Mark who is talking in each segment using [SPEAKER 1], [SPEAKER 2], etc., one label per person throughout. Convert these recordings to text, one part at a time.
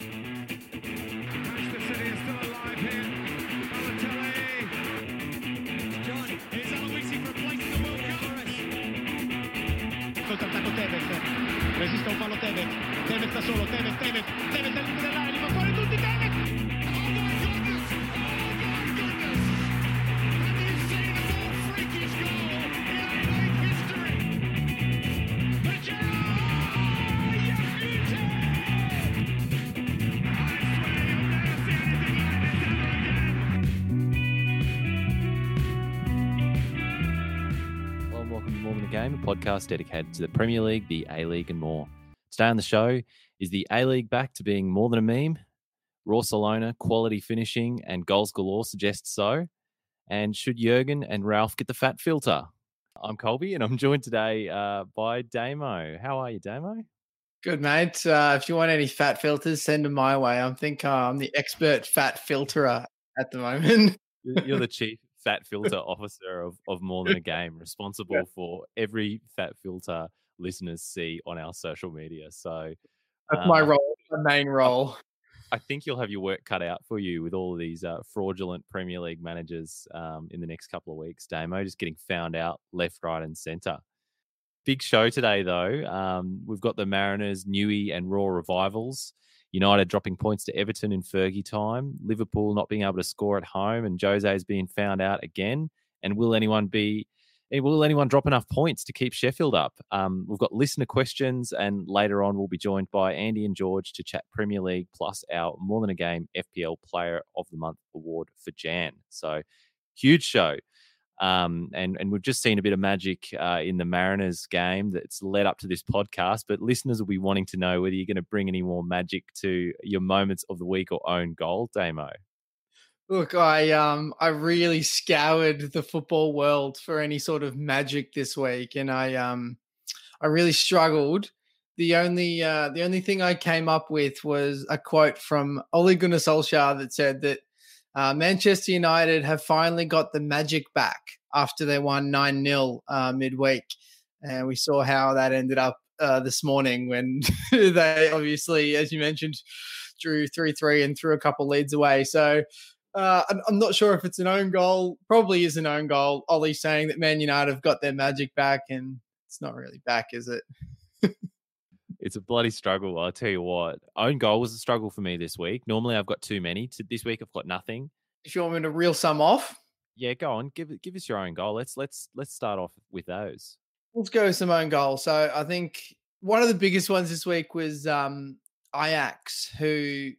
[SPEAKER 1] Col attacco Tevez. Resiste un fallo Tevez. Tevez da solo, Tevez, Tevez. Tevez
[SPEAKER 2] podcast dedicated to the Premier League, the A League, and more. Today on the show is the A League back to being more than a meme. Barcelona quality finishing and goals galore suggest so. And should Jurgen and Ralph get the fat filter? I'm Colby, and I'm joined today uh, by Damo. How are you, Damo?
[SPEAKER 3] Good, mate. Uh, if you want any fat filters, send them my way. I think uh, I'm the expert fat filterer at the moment.
[SPEAKER 2] You're the chief fat filter officer of, of More Than a Game, responsible for every fat filter listeners see on our social media. So
[SPEAKER 3] That's my
[SPEAKER 2] uh,
[SPEAKER 3] role, my main role.
[SPEAKER 2] I think you'll have your work cut out for you with all of these uh, fraudulent Premier League managers um, in the next couple of weeks. Damo just getting found out left, right, and centre. Big show today, though. Um, we've got the Mariners, Newey, and Roar revivals. United dropping points to Everton in Fergie time. Liverpool not being able to score at home, and Jose's being found out again. And will anyone be? eh, Will anyone drop enough points to keep Sheffield up? Um, we've got listener questions, and later on we'll be joined by Andy and George to chat Premier League plus our more than a game FPL Player of the Month award for Jan. So huge show. Um, and and we've just seen a bit of magic uh, in the Mariners game that's led up to this podcast. But listeners will be wanting to know whether you're going to bring any more magic to your moments of the week or own goal, Damo.
[SPEAKER 3] Look, I um I really scoured the football world for any sort of magic this week, and I um I really struggled. The only uh, the only thing I came up with was a quote from Ole Gunnar Solskjaer that said that uh, Manchester United have finally got the magic back after they won nine 0 uh, midweek, and we saw how that ended up uh, this morning when they obviously, as you mentioned, drew three three and threw a couple leads away. So. Uh, I'm, I'm not sure if it's an own goal. Probably is an own goal. Ollie saying that Man United have got their magic back, and it's not really back, is it?
[SPEAKER 2] It's a bloody struggle. I'll tell you what. Own goal was a struggle for me this week. Normally I've got too many. To this week I've got nothing.
[SPEAKER 3] If you want me to reel some off,
[SPEAKER 2] Yeah, go on. Give it. Give us your own goal. Let's let's let's start off with those.
[SPEAKER 3] let's go with some own goals. So I think one of the biggest ones this week was um, Ajax, who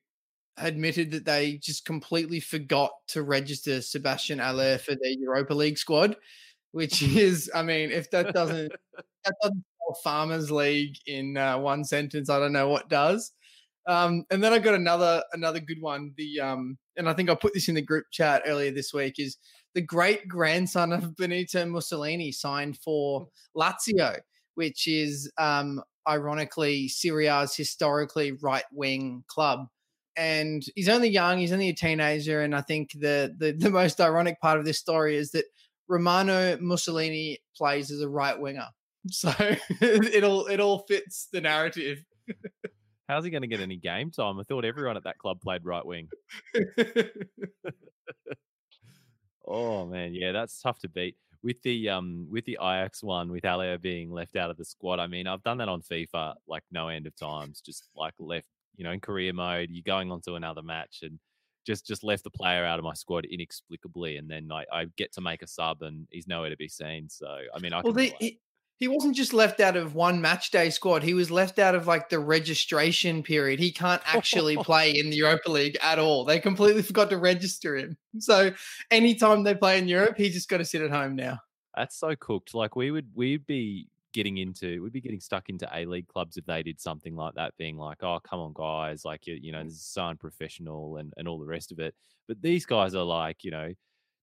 [SPEAKER 3] admitted that they just completely forgot to register Sebastien Haller for their Europa League squad, which is, I mean, if that doesn't that doesn't spell Farmers League in uh, one sentence, I don't know what does. Um, and then I got another another good one. The um, and I think I put this in the group chat earlier this week. Is the great grandson of Benito Mussolini signed for Lazio, which is um, ironically Serie A's historically right wing club. And he's only young, he's only a teenager. And I think the, the the most ironic part of this story is that Romano Mussolini plays as a right winger. So it all it all fits the narrative.
[SPEAKER 2] How's he going to get any game time? I thought everyone at that club played right wing. Oh man, yeah, that's tough to beat. With the um with the Ajax one, with Haller being left out of the squad. I mean, I've done that on FIFA like no end of times. Just like left, you know, in career mode, you're going on to another match and just just left the player out of my squad inexplicably, and then I, I get to make a sub and he's nowhere to be seen. So I mean, I
[SPEAKER 3] well,
[SPEAKER 2] relate.
[SPEAKER 3] He, wasn't just left out of one match day squad. He was left out of like the registration period. He can't actually play in the Europa League at all. They completely forgot to register him. So anytime they play in Europe, he just got to sit at home now.
[SPEAKER 2] That's so cooked. Like we would we'd be getting into we'd be getting stuck into A League clubs if they did something like that, being like, Oh, come on guys, like you you know, this is so unprofessional and, and all the rest of it. But these guys are like, you know,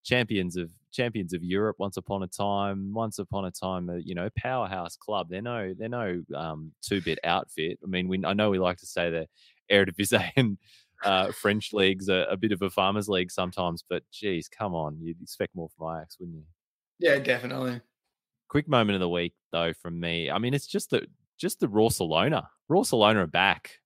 [SPEAKER 2] champions of champions of Europe once upon a time, once upon a time, uh, you know, powerhouse club. They're no they're no um two bit outfit. I mean, we I know we like to say the Eredivisie and uh, French leagues are a bit of a farmers league sometimes, but geez, come on, you'd expect more from Ajax, wouldn't you?
[SPEAKER 3] Yeah, definitely.
[SPEAKER 2] quick moment of the week though from me. I mean, it's just the just the Raw Salona. Raw Salona are back.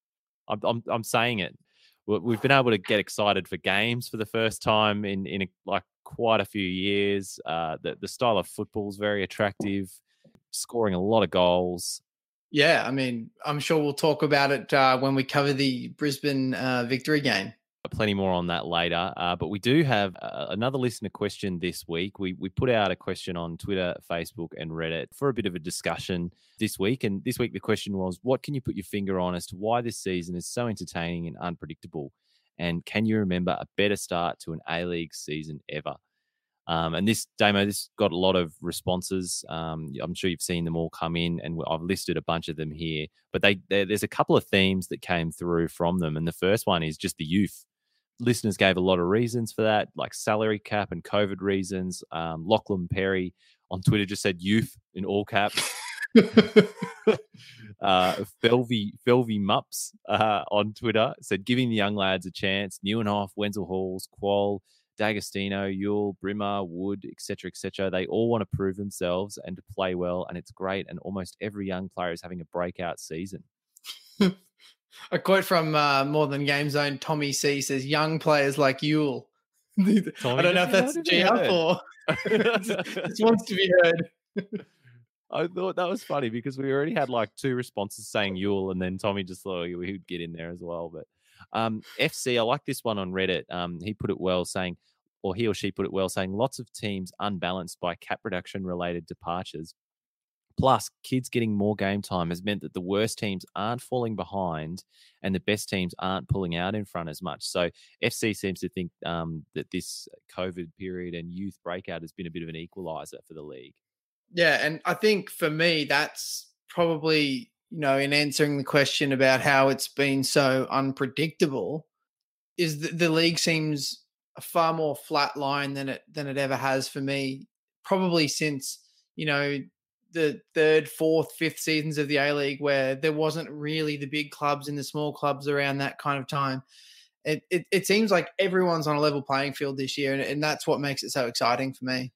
[SPEAKER 2] I'm I'm, I'm saying it. we- we've been able to get excited for games for the first time in in a, like quite a few years. Uh, the the style of football is very attractive, scoring a lot of goals.
[SPEAKER 3] Yeah, I mean, I'm sure we'll talk about it uh, when we cover the Brisbane uh, victory game.
[SPEAKER 2] Plenty more on that later. Uh, but we do have uh, another listener question this week. We we put out a question on Twitter, Facebook, and Reddit for a bit of a discussion this week. And this week the question was, what can you put your finger on as to why this season is so entertaining and unpredictable? And can you remember a better start to an A League season ever? Um, and this Damo, this got a lot of responses. Um, I'm sure you've seen them all come in, and I've listed a bunch of them here. But they, they there's a couple of themes that came through from them, and the first one is just the youth. Listeners gave a lot of reasons for that, like salary cap and COVID reasons. Um, Lachlan Perry on Twitter just said "youth" in all caps. uh, Felvy Felvy Mups uh, on Twitter said, giving the young lads a chance. Nieuwenhof, Wenzel Halls, Kuol, D'Agostino, Yule, Brimmer, Wood, etc., etc. They all want to prove themselves and to play well, and it's great. And almost every young player is having a breakout season.
[SPEAKER 3] A quote from uh, More Than Game Zone, Tommy C says, "Young players like Yule." I don't know if that's GF or this wants to be heard.
[SPEAKER 2] I thought that was funny because we already had like two responses saying Yule, and then Tommy just thought he would get in there as well. But um, FC, I like this one on Reddit. Um, he put it well, saying, or he or she put it well, saying lots of teams unbalanced by cap reduction related departures. Plus, kids getting more game time has meant that the worst teams aren't falling behind and the best teams aren't pulling out in front as much. So, FC seems to think um, that this COVID period and youth breakout has been a bit of an equalizer for the league.
[SPEAKER 3] Yeah, and I think for me, that's probably you know in answering the question about how it's been so unpredictable, is that the league seems a far more flat line than it than it ever has for me. Probably since you know the third, fourth, fifth seasons of the A League, where there wasn't really the big clubs and the small clubs around that kind of time. It, it, it seems like everyone's on a level playing field this year, and, and that's what makes it so exciting for me.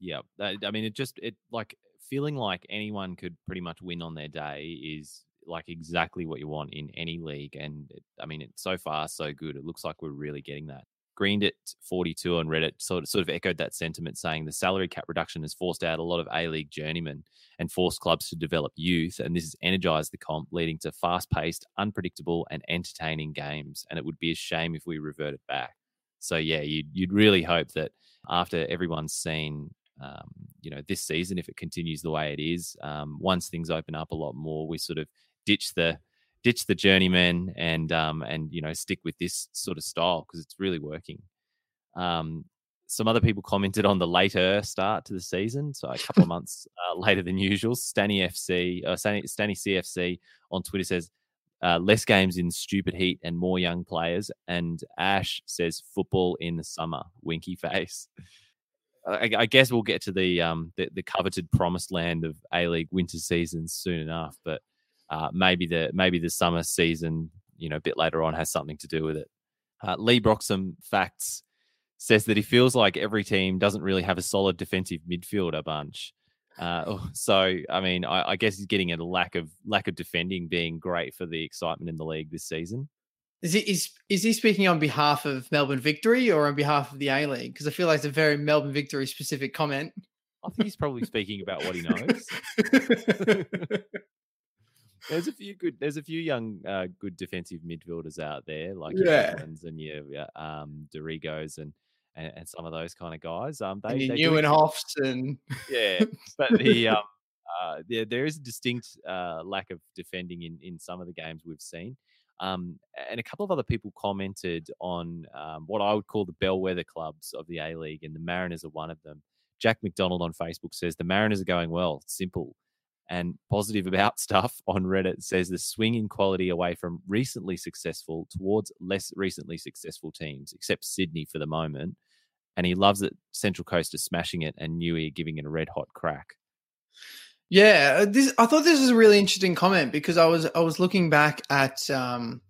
[SPEAKER 2] Yeah, that, I mean, it just it like feeling like anyone could pretty much win on their day is like exactly what you want in any league. And it, I mean, it's so far so good. It looks like we're really getting that. Greened it 42 on Reddit sort of, sort of echoed that sentiment, saying the salary cap reduction has forced out a lot of A League journeymen and forced clubs to develop youth, and this has energized the comp, leading to fast-paced, unpredictable, and entertaining games. And it would be a shame if we reverted back. So yeah, you'd you'd really hope that after everyone's seen um, you know, this season, if it continues the way it is, um, once things open up a lot more, we sort of ditch the ditch the journeyman and um, and you know stick with this sort of style because it's really working. Um, some other people commented on the later start to the season, so a couple of months uh, later than usual. Stanny FC, uh, Stanny, Stanny CFC on Twitter says uh, less games in stupid heat and more young players. And Ash says football in the summer, winky face. I, I guess we'll get to the, um, the the coveted promised land of A League winter seasons soon enough, but uh, maybe the maybe the summer season, you know, a bit later on has something to do with it. Uh, Lee Broxham facts says that he feels like every team doesn't really have a solid defensive midfielder bunch. Uh, oh, so I mean, I, I guess he's getting a lack of lack of defending being great for the excitement in the league this season.
[SPEAKER 3] Is he is, is he speaking on behalf of Melbourne Victory or on behalf of the A League? Because I feel like it's a very Melbourne Victory specific comment.
[SPEAKER 2] I think he's probably speaking about what he knows. There's a few good. There's a few young, uh, good defensive midfielders out there, like
[SPEAKER 3] Yeah.
[SPEAKER 2] And your yeah, um, D'Arrigos and, and and some of those kind of guys. Um, they,
[SPEAKER 3] and
[SPEAKER 2] they
[SPEAKER 3] your
[SPEAKER 2] do ex-
[SPEAKER 3] Nieuwenhofs and
[SPEAKER 2] yeah, but the um, uh, there there is a distinct uh, lack of defending in in some of the games we've seen. Um, and a couple of other people commented on um, what I would call the bellwether clubs of the A League, and the Mariners are one of them. Jack McDonald on Facebook says the Mariners are going well. Simple and positive about stuff on Reddit says the swing in quality away from recently successful towards less recently successful teams, except Sydney for the moment. And he loves that Central Coast is smashing it and Newey giving it a red hot crack.
[SPEAKER 3] Yeah, uh, this I thought this was a really interesting comment because I was I was looking back at um,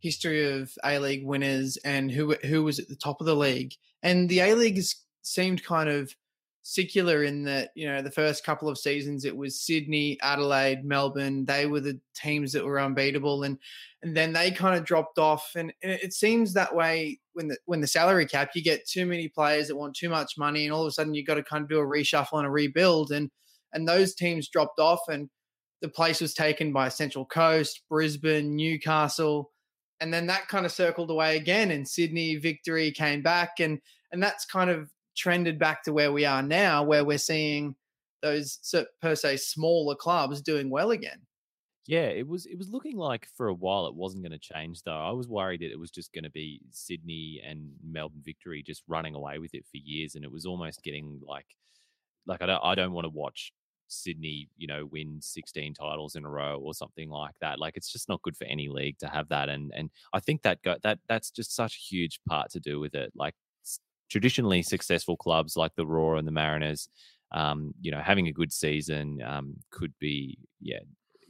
[SPEAKER 3] history of A League winners and who who was at the top of the league, and the A League seemed kind of secular in that you know the first couple of seasons it was Sydney, Adelaide, Melbourne. They were the teams that were unbeatable, and and then they kind of dropped off. And, and it seems that way when the when the salary cap, you get too many players that want too much money, and all of a sudden you've got to kind of do a reshuffle and a rebuild, and and those teams dropped off, and the place was taken by Central Coast, Brisbane, Newcastle. And then that kind of circled away again, and Sydney victory came back, and and that's kind of trended back to where we are now, where we're seeing those per se smaller clubs doing well again.
[SPEAKER 2] Yeah, it was it was looking like for a while it wasn't going to change though. I was worried that it was just going to be Sydney and Melbourne victory just running away with it for years, and it was almost getting like like I don't I don't want to watch Sydney, you know, win 16 titles in a row or something like that. Like it's just not good for any league to have that. And and I think that go, that that's just such a huge part to do with it. Like traditionally successful clubs like the Roar and the Mariners, um, you know, having a good season um, could be yeah.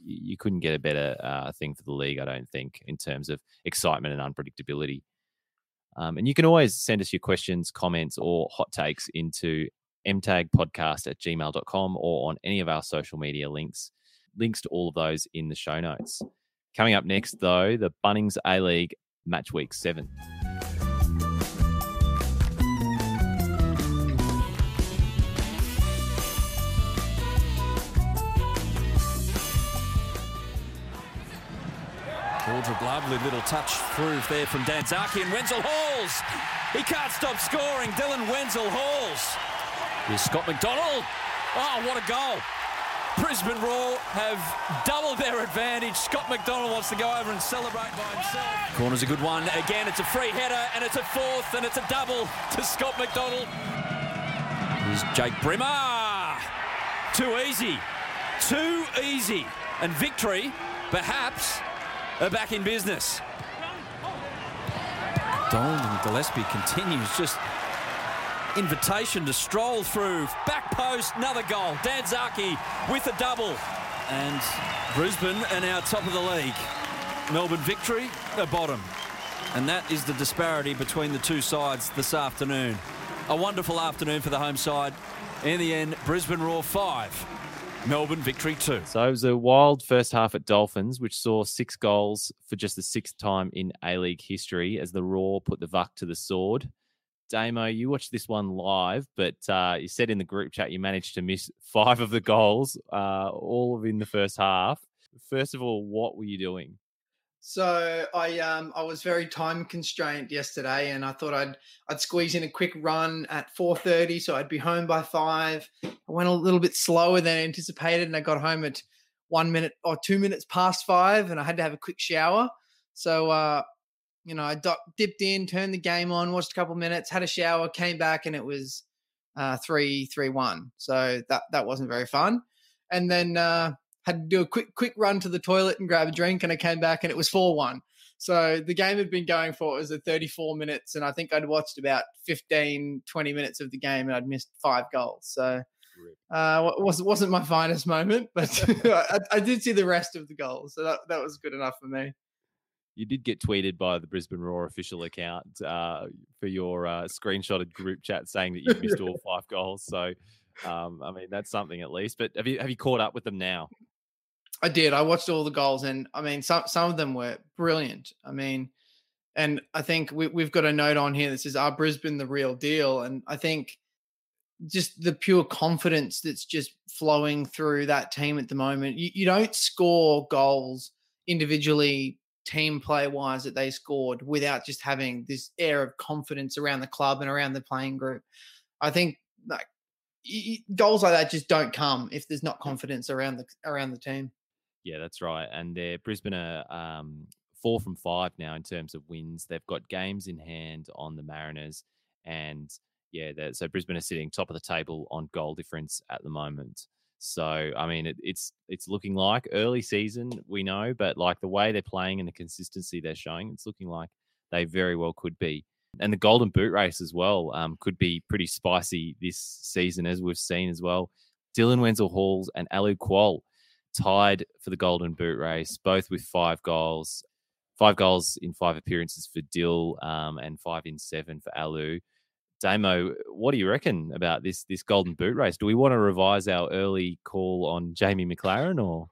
[SPEAKER 2] You couldn't get a better uh, thing for the league, I don't think, in terms of excitement and unpredictability. Um, and you can always send us your questions, comments, or hot takes into mtagpodcast at gmail.com or on any of our social media links. Links to all of those in the show notes. Coming up next, though, the Bunnings A League Match Week 7.
[SPEAKER 4] Wardrobe, lovely little touch through there from Danzaki and Wenzel Halls. He can't stop scoring. Dylan Wenzel Halls. Here's Scott McDonald. Oh, what a goal. Brisbane Roar have doubled their advantage. Scott McDonald wants to go over and celebrate by himself. Corner's a good one. Again, it's a free header and it's a fourth and it's a double to Scott McDonald. Here's Jake Brimmer. Too easy. Too easy. And victory, perhaps, are back in business. Donald and Gillesphey continues just invitation to stroll through. Back post another goal. Danzaki with a double. And Brisbane are now top of the league. Melbourne victory the bottom. And that is the disparity between the two sides this afternoon. A wonderful afternoon for the home side. In the end Brisbane Roar 5 Melbourne victory 2
[SPEAKER 2] So it was a wild first half at Dolphins, which saw six goals for just the sixth time in A League history as the Roar put the Vuck to the sword. Damo, you watched this one live, but uh, you said in the group chat you managed to miss five of the goals, uh, all in the first half. First of all, what were you doing?
[SPEAKER 3] So I um I was very time constrained yesterday, and I thought I'd I'd squeeze in a quick run at four thirty, so I'd be home by five. I went a little bit slower than anticipated, and I got home at one minute or two minutes past five, and I had to have a quick shower. So uh, you know, I dipped in, turned the game on, watched a couple minutes, had a shower, came back, and it was uh, three three one. So that that wasn't very fun. And then uh, had to do a quick quick run to the toilet and grab a drink, and I came back, and it was four one. So the game had been going for it was at 34 minutes, and I think I'd watched about 15, 20 minutes of the game, and I'd missed five goals. So uh, it wasn't wasn't my finest moment, but I, I did see the rest of the goals, so that, that was good enough for me.
[SPEAKER 2] You did get tweeted by the Brisbane Roar official account uh, for your uh, screenshotted group chat saying that you missed all five goals. So, um, I mean, that's something at least. But have you have you caught up with them now?
[SPEAKER 3] I did. I watched all the goals, and I mean, some some of them were brilliant. I mean, and I think we, we've got a note on here that says, "Are Brisbane the real deal?" And I think just the pure confidence that's just flowing through that team at the moment. You, you don't score goals individually, team play wise, that they scored without just having this air of confidence around the club and around the playing group. I think like goals like that just don't come if there's not confidence around the around the team.
[SPEAKER 2] Yeah, that's right. And they're Brisbane are um, four from five now in terms of wins. They've got games in hand on the Mariners, and yeah, so Brisbane are sitting top of the table on goal difference at the moment. So I mean, it, it's it's looking like early season we know, but like the way they're playing and the consistency they're showing, it's looking like they very well could be. And the Golden Boot race as well um, could be pretty spicy this season, as we've seen as well. Dylan Wenzel Halls and Alou Kuol tied for the Golden Boot race, both with five goals. Five goals in five appearances for Dill um, and five in seven for Alu. Damo, what do you reckon about this this Golden Boot race? Do we want to revise our early call on Jamie Maclaren or?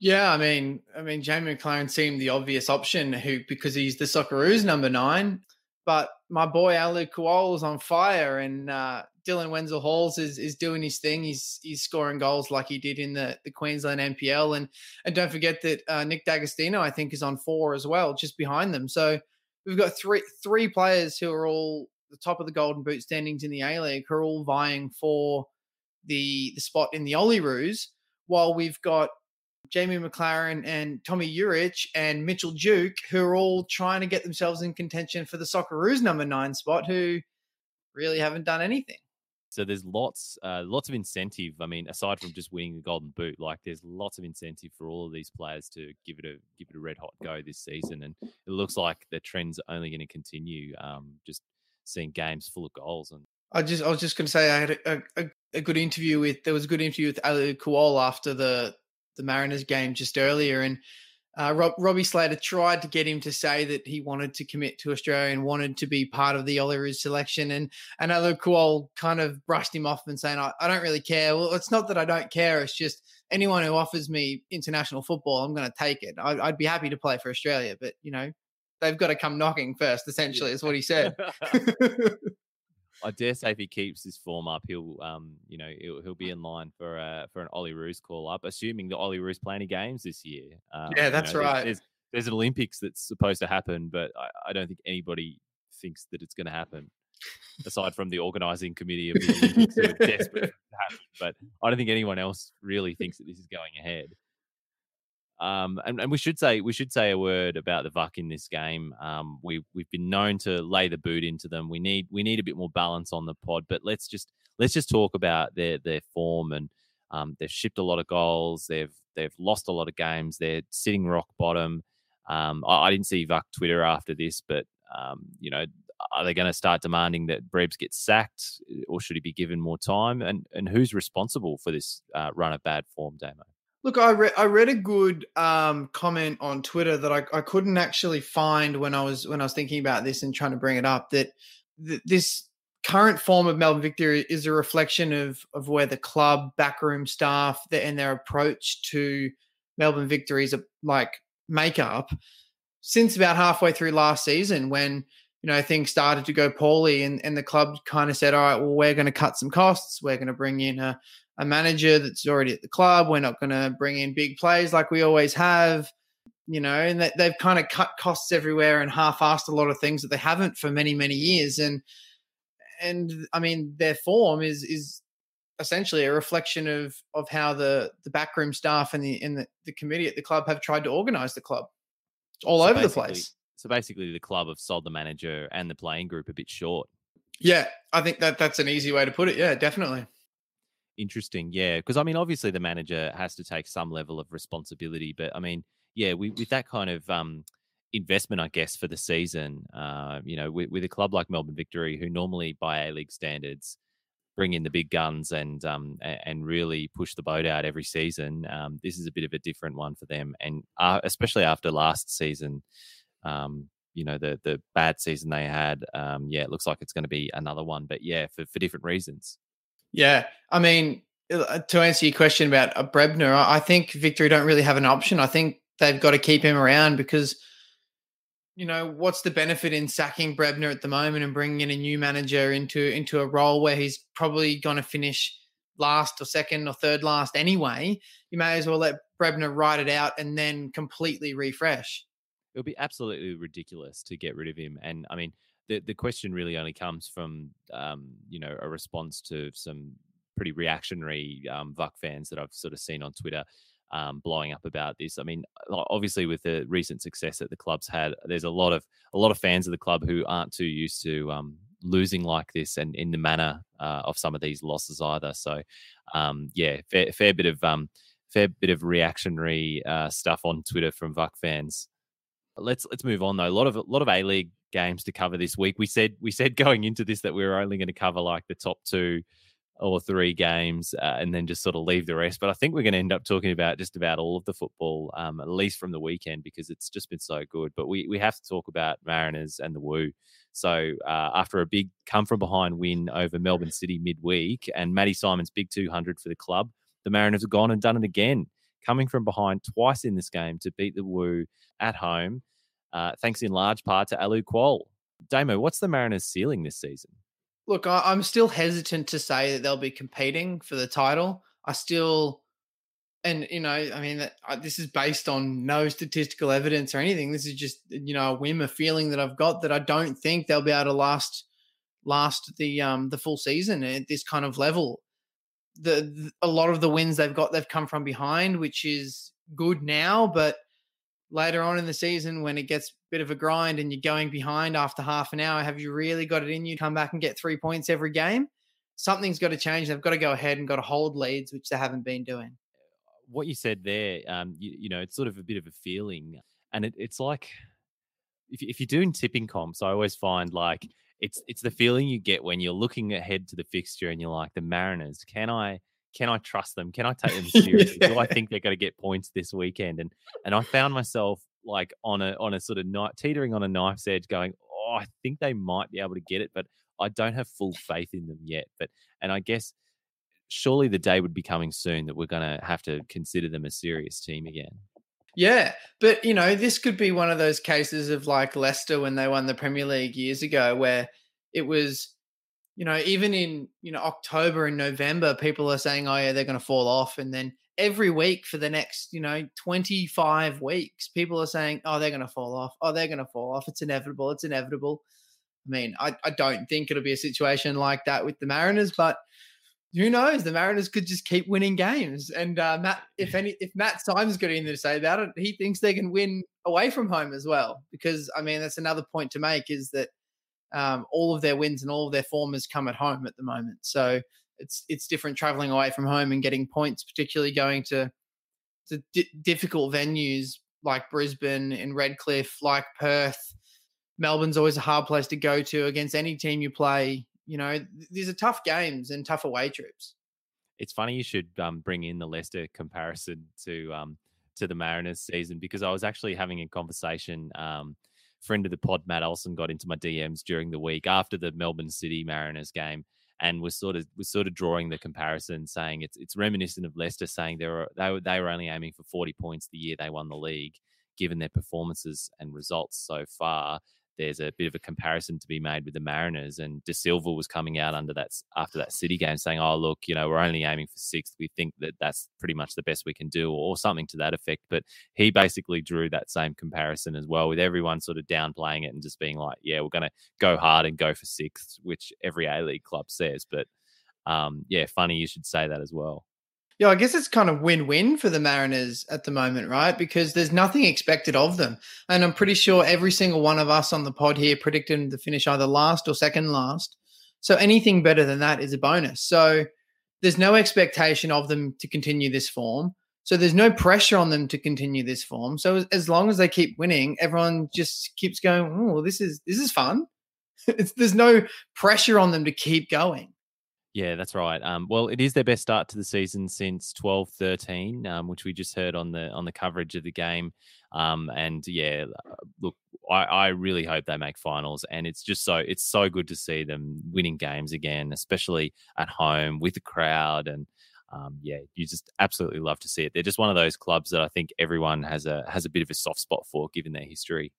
[SPEAKER 3] Yeah, I mean, I mean, Jamie Maclaren seemed the obvious option who because he's the Socceroos number nine. But my boy Ali Kuol is on fire, and uh, Dylan Wenzel Halls is is doing his thing. He's he's scoring goals like he did in the, the Queensland NPL, and and don't forget that uh, Nick D'Agostino I think is on four as well, just behind them. So we've got three three players who are all the top of the Golden Boot standings in the A League, are all vying for the the spot in the Olyroos, while we've got Jamie Maclaren and Tomi Juric and Mitchell Duke, who are all trying to get themselves in contention for the Socceroos number nine spot, who really haven't done anything.
[SPEAKER 2] So there's lots, uh, lots of incentive. I mean, aside from just winning the Golden Boot, like there's lots of incentive for all of these players to give it a give it a red hot go this season, and it looks like the trend's only going to continue. Um, just seeing games full of goals, and
[SPEAKER 3] I just I was just going to say I had a, a, a, good interview with there was a good interview with Ali Kuol after the the Mariners game just earlier, and uh, Rob, Robbie Slater tried to get him to say that he wanted to commit to Australia and wanted to be part of the Olyroos selection. And Ali Kuol kind of brushed him off and saying, I, I don't really care. Well, it's not that I don't care. It's just anyone who offers me international football, I'm going to take it. I, I'd be happy to play for Australia, but you know, they've got to come knocking first. Essentially, is what he said.
[SPEAKER 2] I dare say if he keeps his form up, he'll um you know he'll, he'll be in line for uh for an Olyroos call up, assuming the Olyroos play any games this year. Um,
[SPEAKER 3] yeah,
[SPEAKER 2] you
[SPEAKER 3] that's
[SPEAKER 2] know,
[SPEAKER 3] right.
[SPEAKER 2] There's, there's an Olympics that's supposed to happen, but I, I don't think anybody thinks that it's going to happen. Aside from the organising committee of the Olympics, who are desperate to happen, but I don't think anyone else really thinks that this is going ahead. Um, and, and we should say we should say a word about the Vuck in this game. Um, we we've been known to lay the boot into them. We need we need a bit more balance on the pod, but let's just let's just talk about their their form and um, they've shipped a lot of goals. They've they've lost a lot of games. They're sitting rock bottom. Um, I, I didn't see Vuck Twitter after this, but um, you know, are they going to start demanding that Brebs get sacked, or should he be given more time? And and who's responsible for this uh, run of bad form, Damo?
[SPEAKER 3] Look, I read I read a good um, comment on Twitter that I, I couldn't actually find when I was when I was thinking about this and trying to bring it up. That th- this current form of Melbourne Victory is a reflection of of where the club backroom staff the, and their approach to Melbourne Victory's like makeup since about halfway through last season when you know things started to go poorly and, and the club kind of said all right well we're going to cut some costs we're going to bring in a a manager that's already at the club. We're not going to bring in big plays like we always have, you know, and that they've kind of cut costs everywhere and half-assed a lot of things that they haven't for many, many years. And and I mean, their form is is essentially a reflection of of how the the backroom staff and the and the, the committee at the club have tried to organize the club all
[SPEAKER 2] So
[SPEAKER 3] over the place.
[SPEAKER 2] So basically, the club have sold the manager and the playing group a bit short.
[SPEAKER 3] Yeah, I think that that's an easy way to put it. Yeah, definitely.
[SPEAKER 2] Interesting, yeah. Because I mean, obviously, the manager has to take some level of responsibility, but I mean, yeah, we, with that kind of um, investment, I guess, for the season, uh, you know, with, with a club like Melbourne Victory, who normally by A League standards bring in the big guns and um, and really push the boat out every season, um, this is a bit of a different one for them, and uh, especially after last season. Um, you know the the bad season they had. Um, yeah, it looks like it's going to be another one, but yeah, for, for different reasons.
[SPEAKER 3] Yeah, I mean, uh, to answer your question about Brebner, I I think Victory don't really have an option. I think they've got to keep him around because, you know, what's the benefit in sacking Brebner at the moment and bringing in a new manager into into a role where he's probably going to finish last or second or third last anyway? You may as well let Brebner ride it out and then completely refresh.
[SPEAKER 2] it would be absolutely ridiculous to get rid of him. And I mean, the the question really only comes from um, you know a response to some pretty reactionary um, Vuck fans that I've sort of seen on Twitter um, blowing up about this. I mean, obviously with the recent success that the club's had, there's a lot of a lot of fans of the club who aren't too used to um, losing like this and in the manner uh, of some of these losses either. So um, yeah, fair, fair bit of um, fair bit of reactionary uh, stuff on Twitter from Vuck fans let's let's move on though. A lot of a lot of A League games to cover this week. We said we said going into this that we were only going to cover like the top two or three games uh, and then just sort of leave the rest. But I think we're going to end up talking about just about all of the football, um, at least from the weekend, because it's just been so good. But we, we have to talk about Mariners and the Woo. So uh, after a big come from behind win over Melbourne City midweek and Matty Simon's big 200 for the club, the Mariners have gone and done it again, coming from behind twice in this game to beat the Woo at home, uh, thanks in large part to Alou Kuol. Damo, what's the Mariners' ceiling this season?
[SPEAKER 3] Look, I, I'm still hesitant to say that they'll be competing for the title. I still, and you know, I mean, uh, this is based on no statistical evidence or anything. This is just you know a whim, a feeling that I've got that I don't think they'll be able to last last the um the full season at this kind of level. The, the a lot of the wins they've got, they've come from behind, which is good now, but later on in the season when it gets a bit of a grind and you're going behind after half an hour, have you really got it in you come back and get three points every game? Something's got to change. They've got to go ahead and got to hold leads, which they haven't been doing.
[SPEAKER 2] What you said there, um, you, you know, it's sort of a bit of a feeling, and it, it's like if, if you're doing tipping comps, I always find like it's it's the feeling you get when you're looking ahead to the fixture and you're like the Mariners. Can I can I trust them? Can I take them seriously? Do I think they're going to get points this weekend? And and I found myself like on a on a sort of night teetering on a knife's edge, going, oh, I think they might be able to get it, but I don't have full faith in them yet. But and I guess surely the day would be coming soon that we're going to have to consider them a serious team again.
[SPEAKER 3] Yeah, but you know, this could be one of those cases of like Leicester when they won the Premier League years ago, where it was, you know, even in you know October and November, people are saying, "Oh yeah, they're going to fall off," and then every week for the next, you know, twenty five weeks, people are saying, "Oh, they're going to fall off. Oh, they're going to fall off. It's inevitable. It's inevitable." I mean, I, I don't think it'll be a situation like that with the Mariners, but who knows? The Mariners could just keep winning games. And uh, Matt, if any, if Matt Simon's got anything to say about it, he thinks they can win away from home as well. Because I mean, that's another point to make is that um, all of their wins and all of their form has come at home at the moment. So it's it's different traveling away from home and getting points, particularly going to to di- difficult venues like Brisbane and Redcliffe, like Perth. Melbourne's always a hard place to go to against any team you play you know, these are tough games and tough away trips.
[SPEAKER 2] It's funny you should um, bring in the Leicester comparison to um, to the Mariners season because I was actually having a conversation. Um, friend of the pod, Matt Olson, got into my DMs during the week after the Melbourne City Mariners game and was sort of was sort of drawing the comparison, saying it's it's reminiscent of Leicester, saying they were they were they were only aiming for forty points the year they won the league, given their performances and results so far there's a bit of a comparison to be made with the Mariners. And De Silva was coming out under that after that City game, saying, "Oh, look, you know, we're only aiming for sixth. We think that that's pretty much the best we can do, or something to that effect." But he basically drew that same comparison as well, with everyone sort of downplaying it and just being like, "Yeah, we're going to go hard and go for sixth," which every A League club says. But um, yeah, funny you should say that as well.
[SPEAKER 3] Yeah, I guess it's kind of win-win for the Mariners at the moment, right? Because there's nothing expected of them, and I'm pretty sure every single one of us on the pod here predicted the finish either last or second last. So anything better than that is a bonus. So there's no expectation of them to continue this form. So there's no pressure on them to continue this form. So as, long as they keep winning, everyone just keeps going. Oh, this is this is fun. there's no pressure on them to keep going.
[SPEAKER 2] Yeah, that's right. Um, well, it is their best start to the season since 12-13, um, which we just heard on the on the coverage of the game. Um, and yeah, uh, look, I, I really hope they make finals, and it's just so it's so good to see them winning games again, especially at home with the crowd. And um, yeah, you just absolutely love to see it. They're just one of those clubs that I think everyone has a has a bit of a soft spot for, given their history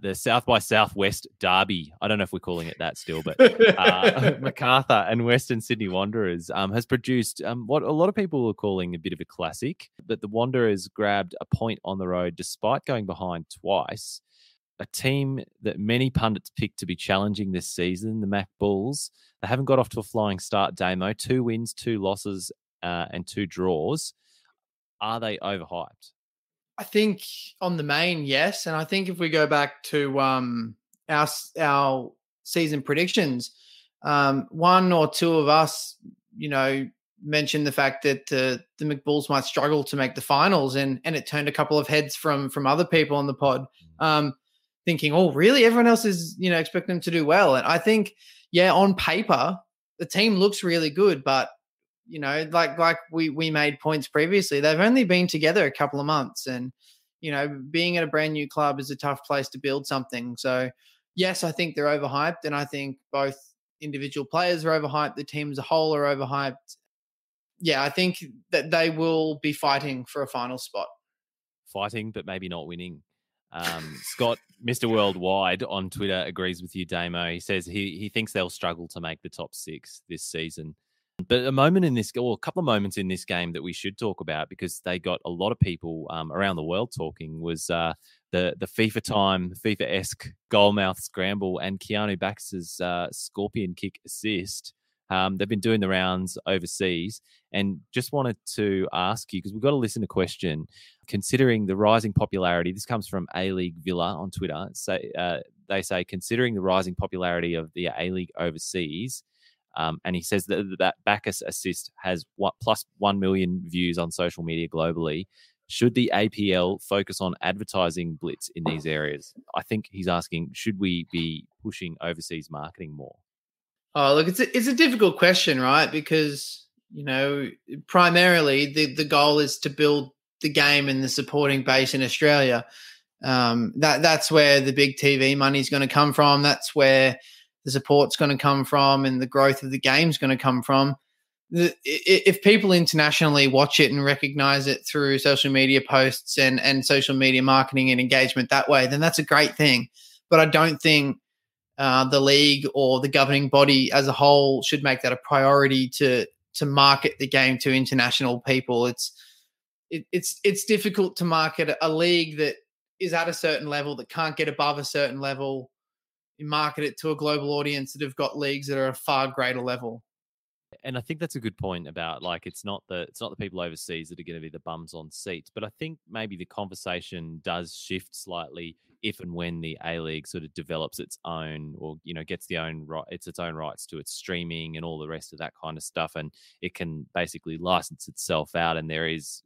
[SPEAKER 2] the South by Southwest Derby. I don't know if we're calling it that still, but uh, Macarthur and Western Sydney Wanderers um, has produced um, what a lot of people are calling a bit of a classic. But the Wanderers grabbed a point on the road despite going behind twice. A team that many pundits picked to be challenging this season, the Mac Bulls, they haven't got off to a flying start, Damo. Two wins, two losses, uh, and two draws. Are they overhyped?
[SPEAKER 3] I think on the main, yes, and I think if we go back to um, our our season predictions, um, one or two of us, you know, mentioned the fact that the the McBulls might struggle to make the finals, and and it turned a couple of heads from from other people on the pod, um, thinking, oh, really? Everyone else is you know expecting them to do well, and I think, yeah, on paper, the team looks really good, but you know, like like we we made points previously. They've only been together a couple of months, and you know, being at a brand new club is a tough place to build something. So, yes, I think they're overhyped, and I think both individual players are overhyped. The team as a whole are overhyped. Yeah, I think that they will be fighting for a final spot.
[SPEAKER 2] Fighting, but maybe not winning. Um, Scott, Mr. Worldwide on Twitter agrees with you, Damo. He says he he thinks they'll struggle to make the top six this season. But a moment in this, or a couple of moments in this game that we should talk about because they got a lot of people um, around the world talking was uh, the the FIFA time, FIFA esque goalmouth scramble and Keanu Baccus's uh, scorpion kick assist. Um, they've been doing the rounds overseas, and just wanted to ask you because we've got to listen to question. Considering the rising popularity, this comes from A League Villa on Twitter. Say uh, they say considering the rising popularity of the A League overseas, um, and he says that that Baccus assist has what plus one million views on social media globally. Should the APL focus on advertising blitz in these areas? I think he's asking, should we be pushing overseas marketing more?
[SPEAKER 3] Oh, look, it's a, it's a difficult question, right? Because you know, primarily the the goal is to build the game and the supporting base in Australia. Um, that that's where the big TV money is going to come from. That's where the support's going to come from, and the growth of the game's going to come from. The, if people internationally watch it and recognize it through social media posts and and social media marketing and engagement that way, then that's a great thing. But I don't think uh, the league or the governing body as a whole should make that a priority to to market the game to international people. It's it, it's it's difficult to market a league that is at a certain level that can't get above a certain level. Market it to a global audience that have got leagues that are a far greater level.
[SPEAKER 2] And I think that's a good point about like it's not the it's not the people overseas that are going to be the bums on seats, but I think maybe the conversation does shift slightly if and when the A League sort of develops its own or you know gets the own right it's its own rights to its streaming and all the rest of that kind of stuff and it can basically license itself out and there is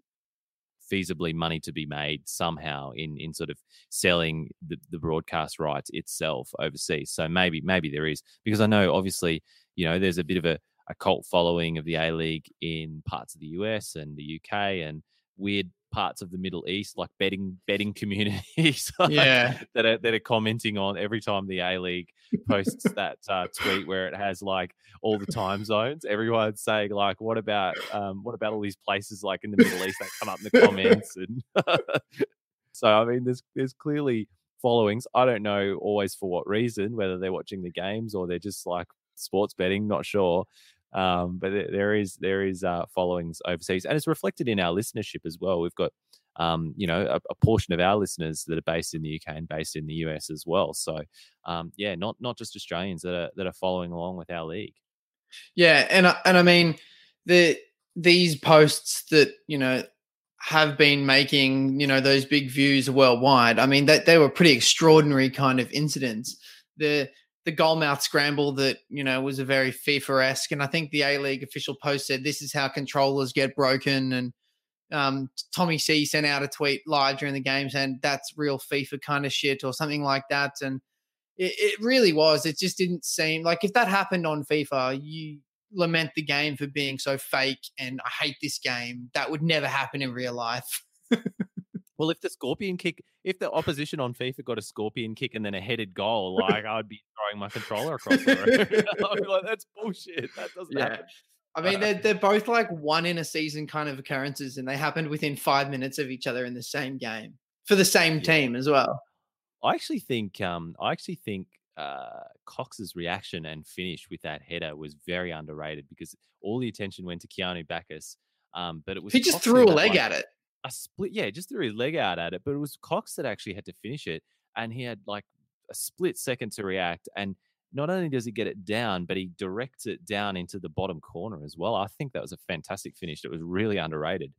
[SPEAKER 2] feasibly money to be made somehow in in sort of selling the, the broadcast rights itself overseas. So maybe maybe there is because i know obviously you know there's a bit of a, a cult following of the a league in parts of the us and the uk and weird parts of the Middle East, like betting betting communities, like,
[SPEAKER 3] Yeah.
[SPEAKER 2] that are that are commenting on every time the A League posts that uh, tweet where it has like all the time zones. Everyone's saying like, what about um, what about all these places like in the Middle East that come up in the comments and so I mean, there's there's clearly followings. I don't know always for what reason, whether they're watching the games or they're just like sports betting, not sure. Um, but there- is there is uh, followings overseas, and it's reflected in our listenership as well. We've got um, you know a, a portion of our listeners that are based in the UK and based in the US as well. So um, yeah, not not just Australians that are that are following along with our league.
[SPEAKER 3] Yeah, and I- and I mean the these posts that you know have been making you know those big views worldwide. I mean that they were pretty extraordinary kind of incidents. The the goalmouth scramble that you know was a very FIFA esque, and I think the A League official post said this is how controllers get broken. And um, Tommy C sent out a tweet live during the game saying that's real FIFA kind of shit or something like that. And it, it really was. It just didn't seem like if that happened on FIFA, you lament the game for being so fake and I hate this game. That would never happen in real life.
[SPEAKER 2] Well, if the scorpion kick, if the opposition on FIFA got a scorpion kick and then a headed goal, like I'd be throwing my controller across the room. I'd be like, that's bullshit. That doesn't
[SPEAKER 3] Yeah.
[SPEAKER 2] happen.
[SPEAKER 3] I mean, they're, they're both like one in a season kind of occurrences, and they happened within five minutes of each other in the same game for the same
[SPEAKER 2] Yeah.
[SPEAKER 3] team as well.
[SPEAKER 2] I actually think um I actually think uh Cox's reaction and finish with that header was very underrated because all the attention went to Keanu Baccus. Um, but it was
[SPEAKER 3] He just
[SPEAKER 2] Cox
[SPEAKER 3] threw a leg
[SPEAKER 2] like,
[SPEAKER 3] at it.
[SPEAKER 2] A split, yeah, just threw his leg out at it. But it was Cox that actually had to finish it, and he had like a split second to react. And not only does he get it down, but he directs it down into the bottom corner as well. I think that was a fantastic finish. It was really underrated.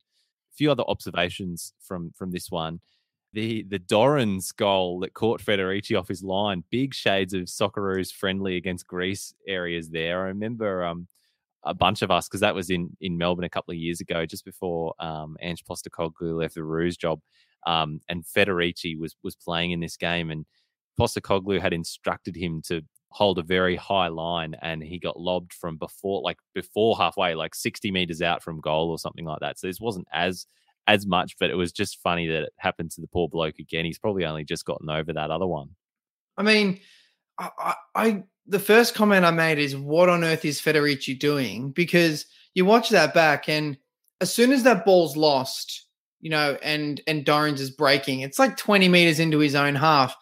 [SPEAKER 2] A few other observations from from this one. The the Dorrans goal that caught Federici off his line, big shades of Socceroos friendly against Greece areas there. I remember um, a bunch of us because that was in in Melbourne a couple of years ago, just before um, Ange Postecoglou left the Roos job, um, and Federici was was playing in this game, and Postecoglou had instructed him to hold a very high line and he got lobbed from before like before halfway like 60 meters out from goal or something like that. So this wasn't as as much but it was just funny that it happened to the poor bloke again. He's probably only just gotten over that other one.
[SPEAKER 3] I mean, I, I, the first comment I made is, "What on earth is Federici doing?" Because you watch that back, and as soon as that ball's lost, you know, and and Dorrans is breaking, it's like twenty meters into his own half.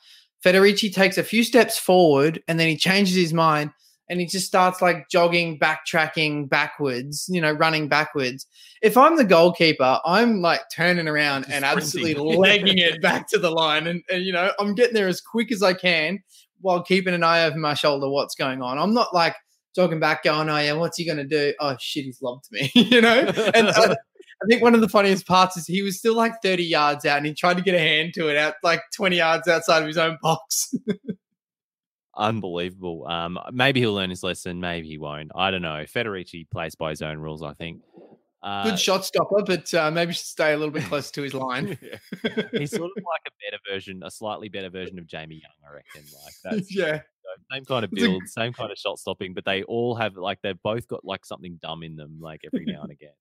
[SPEAKER 3] Federici takes a few steps forward, and then he changes his mind, and he just starts like jogging, backtracking backwards, you know, running backwards. If I'm the goalkeeper, I'm like turning around
[SPEAKER 2] Just
[SPEAKER 3] and absolutely legging it back to the line. And, and, you know, I'm getting there as quick as I can while keeping an eye over my shoulder what's going on. I'm not like jogging back going, oh, yeah, what's he going to do? Oh, shit, he's lobbed me, you know? And I, I think one of the funniest parts is he was still like 30 yards out and he tried to get a hand to it out like 20 yards outside of his own box.
[SPEAKER 2] unbelievable um maybe he'll learn his lesson maybe he won't i don't know federici plays by his own rules i think uh,
[SPEAKER 3] Good shot stopper, but uh, maybe should stay a little bit closer to his line.
[SPEAKER 2] he's sort of like a better version a slightly better version of jamie young i reckon like that's
[SPEAKER 3] yeah.
[SPEAKER 2] So same kind of
[SPEAKER 3] It's a-
[SPEAKER 2] build, same kind of shot stopping, but they all have like they've both got like something dumb in them, like every now and again.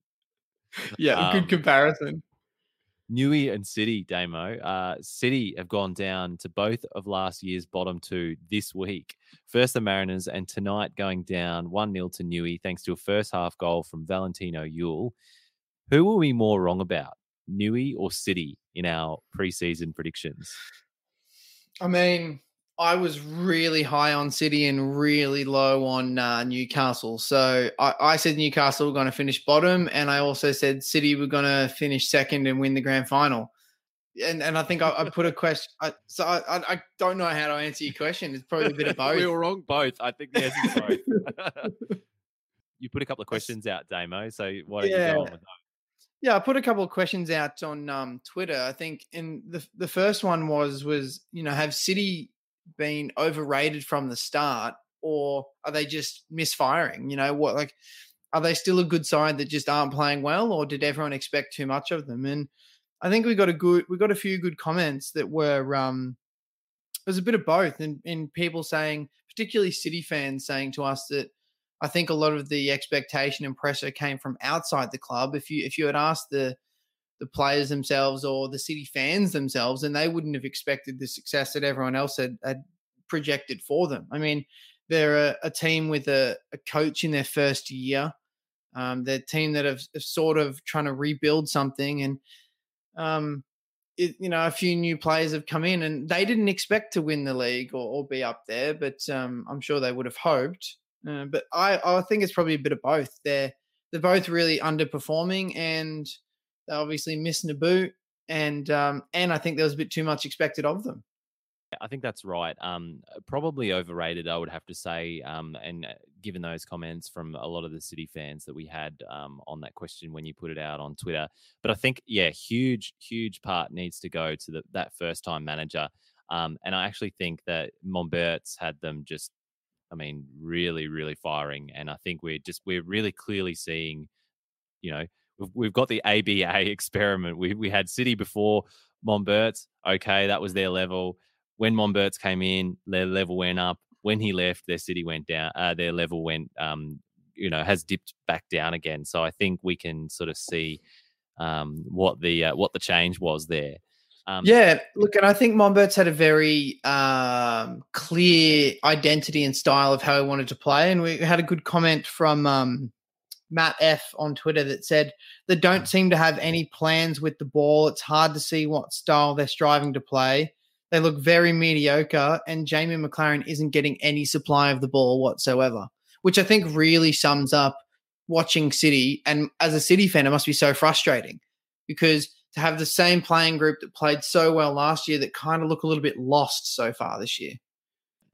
[SPEAKER 3] Yeah,
[SPEAKER 2] Um,
[SPEAKER 3] good comparison.
[SPEAKER 2] Newey and City, Damo. Uh, City have gone down to both of last year's bottom two this week. First the Mariners, and tonight going down 1 0 to Newey thanks to a first half goal from Valentino Yuel. Who were we more wrong about, Newey or City, in our preseason predictions?
[SPEAKER 3] I mean, I was really high on City and really low on uh, Newcastle. So I, I said Newcastle were going to finish bottom, and I also said City were going to finish second and win the grand final. And and I think I, I put a question. I, so I, I don't know how to answer your question. It's probably a bit of both.
[SPEAKER 2] we were wrong both. I think the answer is both. you put a couple of questions out, Damo. So why don't you
[SPEAKER 3] Yeah.
[SPEAKER 2] go on with?
[SPEAKER 3] Yeah, I put a couple of questions out on um, Twitter. I think, and the the first one was was you know have City been overrated from the start, or are they just misfiring? You know what, like are they still a good side that just aren't playing well, or did everyone expect too much of them? And I think we got a good, we got a few good comments that were um, there's a bit of both, and and people saying, particularly City fans, saying to us that I think a lot of the expectation and pressure came from outside the club. If you if you had asked the the players themselves or the City fans themselves, and they wouldn't have expected the success that everyone else had, had projected for them. I mean, they're a, a team with a, a coach in their first year. Um, they're a team that have, have sort of trying to rebuild something, and um, it, you know, a few new players have come in, and they didn't expect to win the league or, or be up there, but um, I'm sure they would have hoped. Uh, but I, I think it's probably a bit of both. They're they're both really underperforming, and they're obviously missing a boot, and um, and I think there was a bit too much expected of them.
[SPEAKER 2] I think that's right. Um, probably overrated, I would have to say. Um, and uh, given those comments from a lot of the City fans that we had um, on that question when you put it out on Twitter, but I think yeah, huge, huge part needs to go to the, that first time manager. Um, and I actually think that Mombaerts had them just, I mean, really, really firing. And I think we're just we're really clearly seeing, you know, we've, got the ABA experiment. We we had City before Mombaerts. Okay, that was their level when Mombaerts came in, their level went up. When he left, their city went down. Uh, their level went, um, you know, has dipped back down again. So I think we can sort of see um, what the uh, what the change was there. Um,
[SPEAKER 3] Yeah, look, and I think Mombaerts had a very um, clear identity and style of how he wanted to play. And we had a good comment from um, Matt F on Twitter that said they don't mm. seem to have any plans with the ball. It's hard to see what style they're striving to play. They look very mediocre, and Jamie Maclaren isn't getting any supply of the ball whatsoever, which I think really sums up watching City. And as a City fan, it must be so frustrating because to have the same playing group that played so well last year that kind of look a little bit lost so far this year.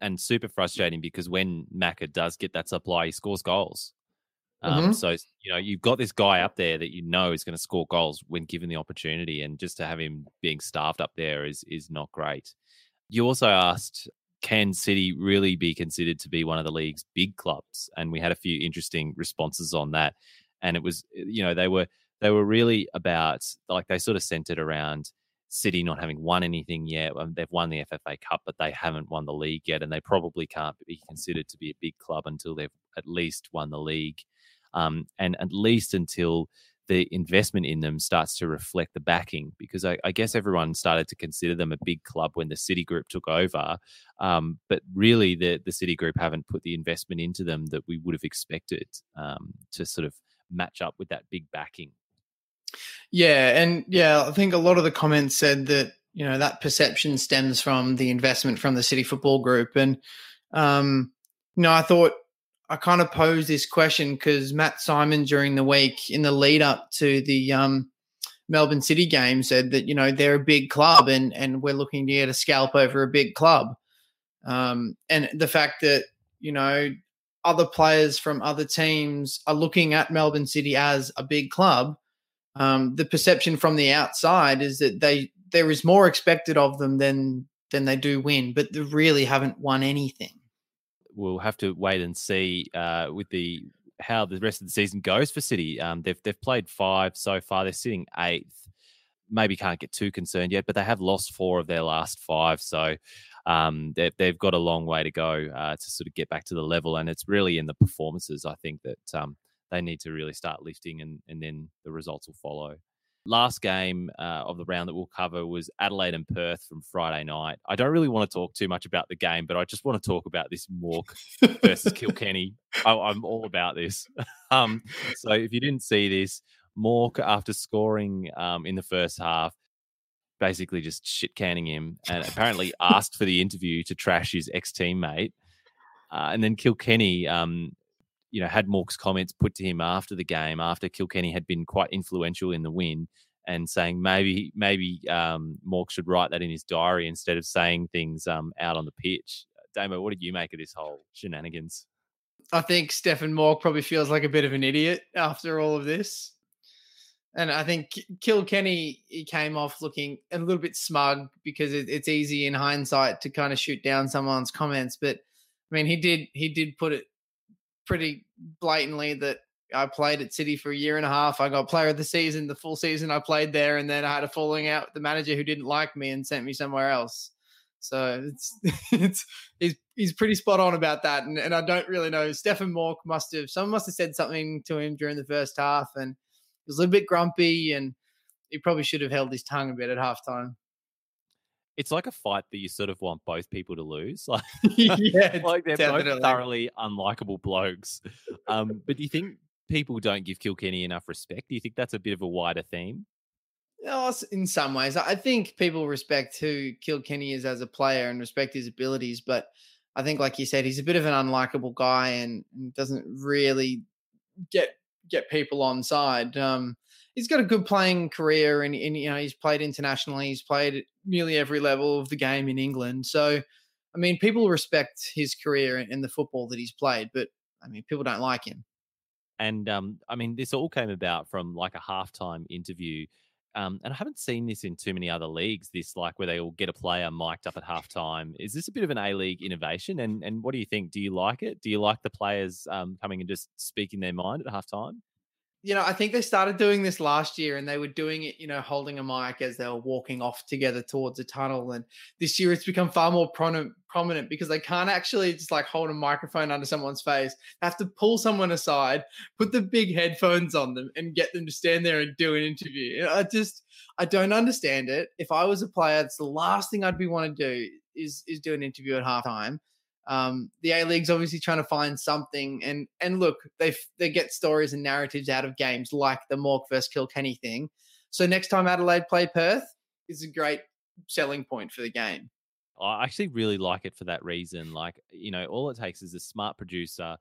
[SPEAKER 2] and super frustrating because when Macca does get that supply, he scores goals. Um,
[SPEAKER 3] Mhm.
[SPEAKER 2] So you know you've got this guy up there that you know is going to score goals when given the opportunity, and just to have him being starved up there is is not great. You also asked, can City really be considered to be one of the league's big clubs? And we had a few interesting responses on that, and it was you know they were they were really about like they sort of centered around City not having won anything yet. Um, they've won the FFA Cup, but they haven't won the league yet, and they probably can't be considered to be a big club until they've at least won the league, um, and at least until the investment in them starts to reflect the backing. Because I, I, guess everyone started to consider them a big club when the City Group took over, um, but really the the City Group haven't put the investment into them that we would have expected um, to sort of match up with that big backing.
[SPEAKER 3] Yeah, and yeah, I think a lot of the comments said that you know that perception stems from the investment from the City Football Group, and um, I thought I kind of posed this question because Matt Simon during the week in the lead up to the um, Melbourne City game said that you know they're a big club and and we're looking to get a scalp over a big club, um, and the fact that you know other players from other teams are looking at Melbourne City as a big club um, the perception from the outside is that they there is more expected of them than than they do win, but they really haven't won anything.
[SPEAKER 2] We'll have to wait and see uh, with the how the rest of the season goes for City. Um, they've they've played five so far. They're sitting eighth. Maybe can't get too concerned yet, but they have lost four of their last five. So um, they've, they've got a long way to go uh, to sort of get back to the level. And it's really in the performances, I think, that um, they need to really start lifting and, and then the results will follow. Last game uh, of the round that we'll cover was Adelaide and Perth from Friday night. I don't really want to talk too much about the game, but I just want to talk about this Mauk versus Kilkenny. I, I'm all about this. um, so if you didn't see this, Mauk, after scoring um, in the first half, basically just shit canning him and apparently asked for the interview to trash his ex teammate. Uh, and then Kilkenny um, you know, had Mauk's comments put to him after the game, after Kilkenny had been quite influential in the win, and saying maybe maybe um, Mauk should write that in his diary instead of saying things um, out on the pitch. Damo, what did you make of this whole shenanigans?
[SPEAKER 3] I think Stefan Mauk probably feels like a bit of an idiot after all of this. And I think Kilkenny he came off looking a little bit smug because it, it's easy in hindsight to kind of shoot down someone's comments. But I mean, he did he did put it pretty blatantly that I played at City for a year and a half. I got player of the season, the full season I played there, and then I had a falling out with the manager who didn't like me and sent me somewhere else. So it's it's he's he's pretty spot on about that. And, and I don't really know. Stefan Mauk must have someone must have said something to him during the first half and he was a little bit grumpy and he probably should have held his tongue a bit at halftime
[SPEAKER 2] it's like a fight that you sort of want both people to lose. Like,
[SPEAKER 3] yeah,
[SPEAKER 2] like they're
[SPEAKER 3] definitely.
[SPEAKER 2] both thoroughly unlikable blokes. Um, but do you think people don't give Kilkenny enough respect? Do you think that's a bit of a wider theme?
[SPEAKER 3] Oh, in some ways, I think people respect who Kilkenny is as a player and respect his abilities. But I think, like you said, he's a bit of an unlikable guy and, and doesn't really get get people on side. Um, he's got a good playing career, and, and you know he's played internationally. He's played at nearly every level of the game in England. So, I mean, people respect his career and, the football that he's played. But I mean, people don't like him.
[SPEAKER 2] And um, I mean, this all came about from like a halftime interview. Um, and I haven't seen this in too many other leagues. This like where they all get a player mic'd up at halftime. Is this a bit of an A League innovation? And and what do you think? Do you like it? Do you like the players um, coming and just speaking their mind at halftime?
[SPEAKER 3] You know, I think they started doing this last year and they were doing it, you know, holding a mic as they were walking off together towards a tunnel. And this year it's become far more prominent, prominent because they can't actually just like hold a microphone under someone's face. They have to pull someone aside, put the big headphones on them and get them to stand there and do an interview. You know, I just, I don't understand it. If I was a player, it's the last thing I'd be want to do is, is do an interview at halftime. Um, the A League's obviously trying to find something, and and look, they they get stories and narratives out of games like the Mauk versus Kilkenny thing. So next time Adelaide play Perth is a great selling point for the game.
[SPEAKER 2] I actually really like it for that reason. Like, you know, all it takes is a smart producer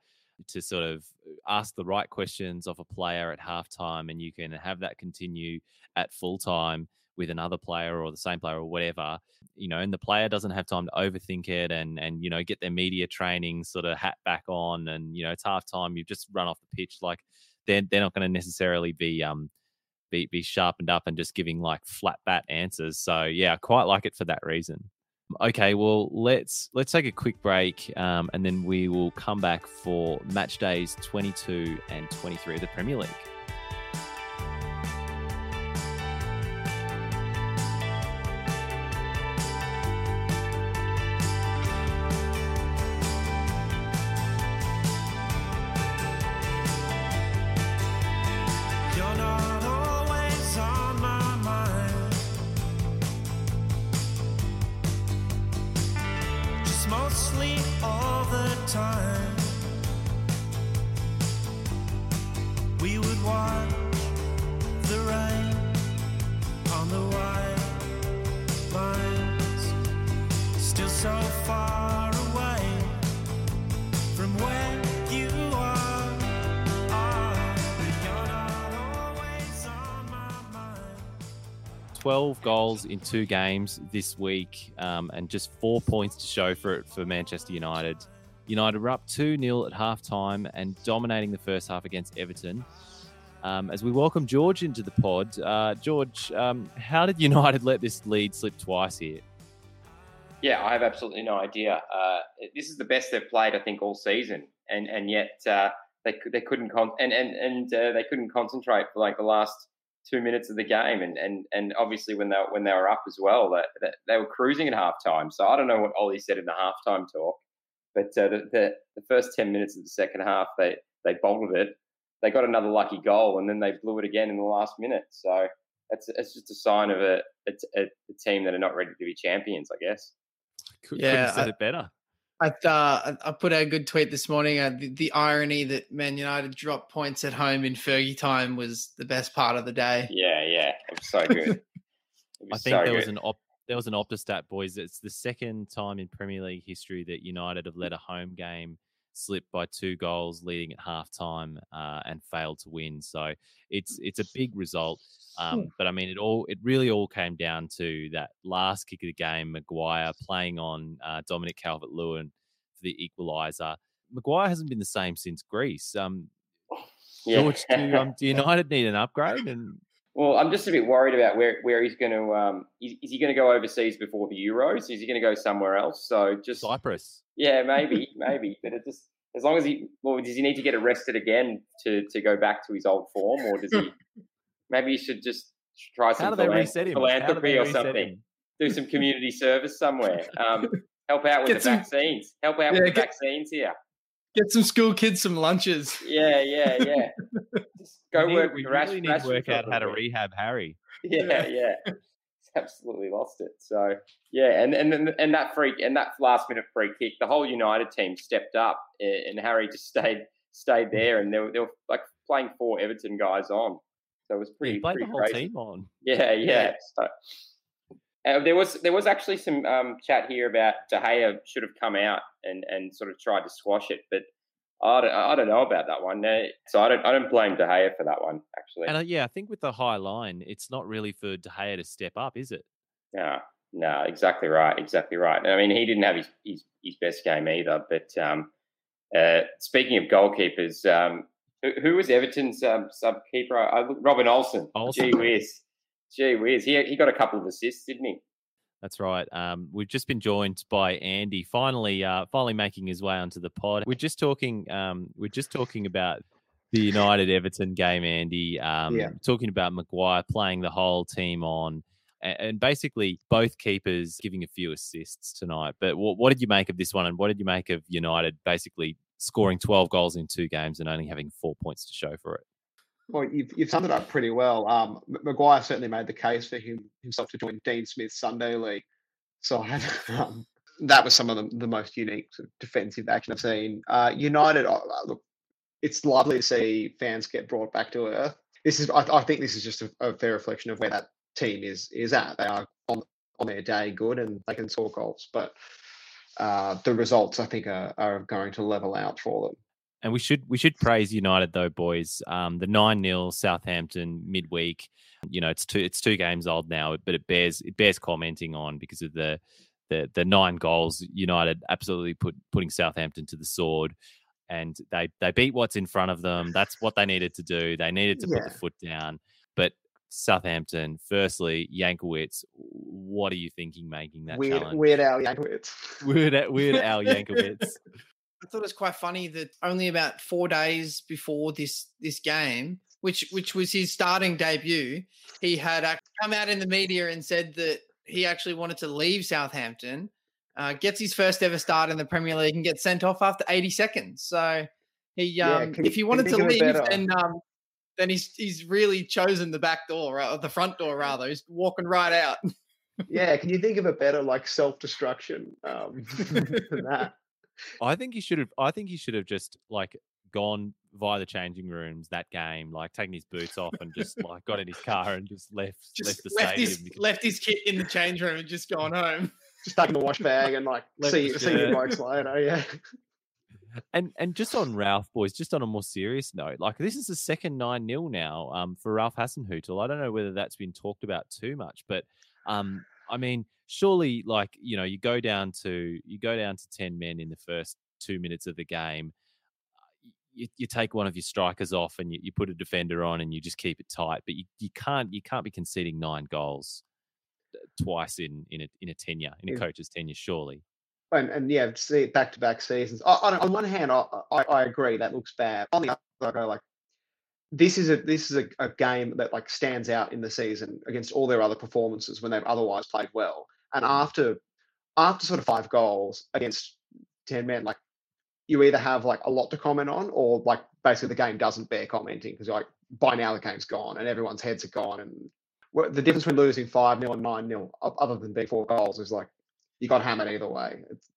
[SPEAKER 2] to sort of ask the right questions of a player at halftime, and you can have that continue at full time with another player or the same player or whatever, you know, and the player doesn't have time to overthink it and and you know get their media training sort of hat back on, and you know it's half time, you've just run off the pitch, like they're they're not going to necessarily be um be be sharpened up and just giving like flat bat answers. So yeah, I quite like it for that reason. Okay, well let's let's take a quick break, um, and then we will come back for match days 22 and 23 of the Premier League. Two games this week um, and just four points to show for it for Manchester United. United were up 2 0 at half time and dominating the first half against Everton. Um, as we welcome George into the pod, uh, George, um, how did United let this lead slip twice here?
[SPEAKER 5] Yeah, I have absolutely no idea. Uh, this is the best they've played, I think, all season, and and yet uh, they they couldn't con- and and and uh, they couldn't concentrate for like the last two minutes of the game, and and and obviously when they when they were up as well, that, that they were cruising at halftime. So I don't know what Ollie said in the halftime talk, but uh, the, the the first ten minutes of the second half, they they bottled it. They got another lucky goal, and then they blew it again in the last minute. So that's it's just a sign of a a, a a team that are not ready to be champions, I guess.
[SPEAKER 2] Could,
[SPEAKER 3] Yeah,
[SPEAKER 2] couldn't have said
[SPEAKER 3] I-
[SPEAKER 2] it better.
[SPEAKER 3] I, uh, I I put out a good tweet this morning. Uh, the, the irony that Man United dropped points at home in Fergie time was the best part of the day.
[SPEAKER 5] Yeah, yeah, it was so good. It
[SPEAKER 2] I think
[SPEAKER 5] so
[SPEAKER 2] there was an op- there was an Optastat, boys. It's the second time in Premier League history that United have led a home game slip by two goals leading at halftime uh, and failed to win. So it's it's a big result. Um, but I mean, it all it really all came down to that last kick of the game. Maguire playing on uh, Dominic Calvert Lewin for the equaliser. Maguire hasn't been the same since Greece. Um,
[SPEAKER 5] Yeah.
[SPEAKER 2] George, do, um, do United need an upgrade? And
[SPEAKER 5] Well, I'm just a bit worried about where, where he's going to. Um, is, is he going to go overseas before the Euros? Is he going to go somewhere else? So just
[SPEAKER 2] Cyprus.
[SPEAKER 5] yeah, maybe, maybe. But it just as long as he well, does he need to get arrested again to to go back to his old form, or does he? maybe he should just try some
[SPEAKER 2] How do they
[SPEAKER 5] philan-
[SPEAKER 2] reset him? How do
[SPEAKER 5] philanthropy or something.
[SPEAKER 2] him?
[SPEAKER 5] Do some community service somewhere. Um, help out with
[SPEAKER 3] Get
[SPEAKER 5] the
[SPEAKER 3] some-
[SPEAKER 5] vaccines. Help out
[SPEAKER 3] Yeah,
[SPEAKER 5] with the
[SPEAKER 3] get-
[SPEAKER 5] vaccines here.
[SPEAKER 3] Get some school kids some lunches.
[SPEAKER 5] Yeah, yeah, yeah. Just go
[SPEAKER 2] We need-
[SPEAKER 5] work
[SPEAKER 2] We
[SPEAKER 5] with Rash.
[SPEAKER 2] really need to work out how to rehab Harry.
[SPEAKER 5] Yeah, yeah. He's absolutely lost it. So yeah, and and and that freak and that last minute free kick, the whole United team stepped up, and Harry just stayed stayed there, and they were, they were like playing four Everton guys on. So it was pretty
[SPEAKER 2] played
[SPEAKER 5] pretty
[SPEAKER 2] the whole
[SPEAKER 5] crazy.
[SPEAKER 2] team on.
[SPEAKER 5] Yeah, yeah. So, uh, there was there was actually some um, chat here about De Gea should have come out and, and sort of tried to squash it, but I don't, I don't know about that one. So I don't I don't blame De Gea for that one actually.
[SPEAKER 2] And uh, yeah, I think with the high line, it's not really for De Gea to step up, is it?
[SPEAKER 5] No, no, exactly right, exactly right. I mean, he didn't have his his, his best game either. But um, uh, speaking of goalkeepers, um, who, who was Everton's um, sub keeper? Robin Olsen.
[SPEAKER 2] Olsen.
[SPEAKER 5] Gee whiz, gee whiz. He he got a couple of assists, didn't he?
[SPEAKER 2] That's right. Um, we've just been joined by Andy, finally, uh, finally making his way onto the pod. We're just talking. Um, we're just talking about the United Everton game, Andy. Um,
[SPEAKER 6] Yeah.
[SPEAKER 2] Talking about Maguire playing the whole team on, and basically both keepers giving a few assists tonight. But what, what did you make of this one, and what did you make of United basically scoring twelve goals in two games and only having four points to show for it?
[SPEAKER 6] Well, you've, you've summed it up pretty well. Um, Maguire certainly made the case for him himself to join Dean Smith's Sunday League side. um, that was some of the, the most unique sort of defensive action I've seen. Uh, United, uh, uh, look, it's lovely to see fans get brought back to earth. This is, I, I think, this is just a, a fair reflection of where that team is is at. They are on on their day good and they can score goals, but uh, the results I think are, are going to level out for them.
[SPEAKER 2] And we should we should praise United though, boys. Um, the nine 0 Southampton midweek. You know, it's two it's two games old now, but it bears it bears commenting on because of the the the nine goals. United absolutely put putting Southampton to the sword, and they they beat what's in front of them. That's what they needed to do. They needed to put the foot down. But Southampton, firstly, Jankewitz, what are you thinking making that
[SPEAKER 6] Weird,
[SPEAKER 2] challenge?
[SPEAKER 6] Weird Al Yankovic.
[SPEAKER 2] Weird, weird Al Jankewitz.
[SPEAKER 3] I thought it was quite funny that only about four days before this this game, which which was his starting debut, he had come out in the media and said that he actually wanted to leave Southampton. Uh, gets his first ever start in the Premier League and gets sent off after 80 seconds. So he,
[SPEAKER 6] Yeah,
[SPEAKER 3] um,
[SPEAKER 6] can
[SPEAKER 3] if he wanted to leave, then um, then he's he's really chosen the back door, or the front door rather. He's walking right out.
[SPEAKER 6] yeah, can you think of a better like self destruction um, than that?
[SPEAKER 2] I think he should have. I think he should have just like gone via the changing rooms that game, like taking his boots off and just like got in his car and just left
[SPEAKER 3] Just
[SPEAKER 2] left the
[SPEAKER 3] left
[SPEAKER 2] stadium.
[SPEAKER 3] his
[SPEAKER 2] because-
[SPEAKER 3] left his kit in the change room and just gone home.
[SPEAKER 6] Just taking the wash bag and like see
[SPEAKER 2] the
[SPEAKER 6] see you
[SPEAKER 2] shirt.
[SPEAKER 6] blokes later. Yeah,
[SPEAKER 2] And and just on Ralph, boys, just on a more serious note, like this is the second 9 0 now um, for Ralph Hasenhüttl. I don't know whether that's been talked about too much, but um, I mean, surely, like, you know, you go down to you go down to 10 men in the first two minutes of the game. You, you take one of your strikers off and you, you put a defender on and you just keep it tight, but you, you can't you can't be conceding nine goals uh, twice in in a in a tenure in a
[SPEAKER 6] Yeah.
[SPEAKER 2] coach's tenure, surely.
[SPEAKER 6] and, and yeah, see back to back seasons. I, on, on one hand, I, I, I agree that looks bad. On the other, I go like, this is a this is a, a game that like stands out in the season against all their other performances when they've otherwise played well. And after after sort of five goals against ten men, like you either have like a lot to comment on, or like basically the game doesn't bear commenting because like by now the game's gone and everyone's heads are gone. And the difference between losing five 0 and nine 0 other than being four goals, is like you got hammered either way. It's,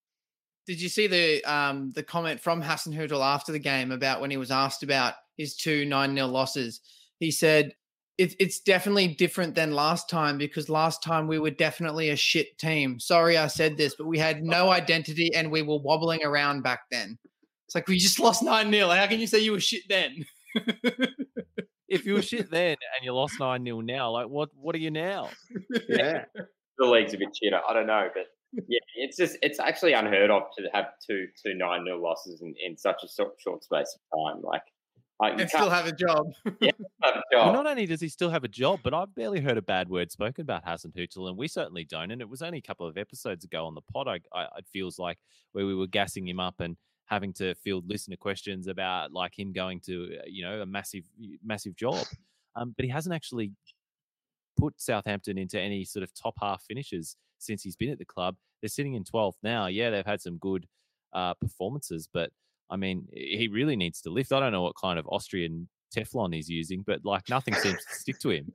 [SPEAKER 3] Did you see the um the comment from Hasenhüttl after the game about when he was asked about his two 9 0 losses? He said, it, It's definitely different than last time because last time we were definitely a shit team. Sorry I said this, but we had no identity and we were wobbling around back then. It's like we just lost 9 0. How can you say you were shit then?
[SPEAKER 2] If you were shit then and you lost 9 0 now, like what what are you now?
[SPEAKER 6] yeah.
[SPEAKER 5] the league's a bit shitter. I don't know, but yeah, it's just it's actually unheard of to have two two nine nil losses in, in such a short, short space of time. Like, like you
[SPEAKER 3] and still have a job.
[SPEAKER 5] have a
[SPEAKER 2] Well, not only does he still have a job, but I've barely heard a bad word spoken about Hasenhüttl, and we certainly don't. And it was only a couple of episodes ago on the pod, I, I, it feels like, where we were gassing him up and having to field listener questions about like him going to, uh, you know, a massive, massive job. Um, but he hasn't actually put Southampton into any sort of top half finishes since he's been at the club. They're sitting in 12th now. Yeah, they've had some good uh, performances, but I mean, he really needs to lift. I don't know what kind of Austrian Teflon he's using, but like nothing seems to stick to him.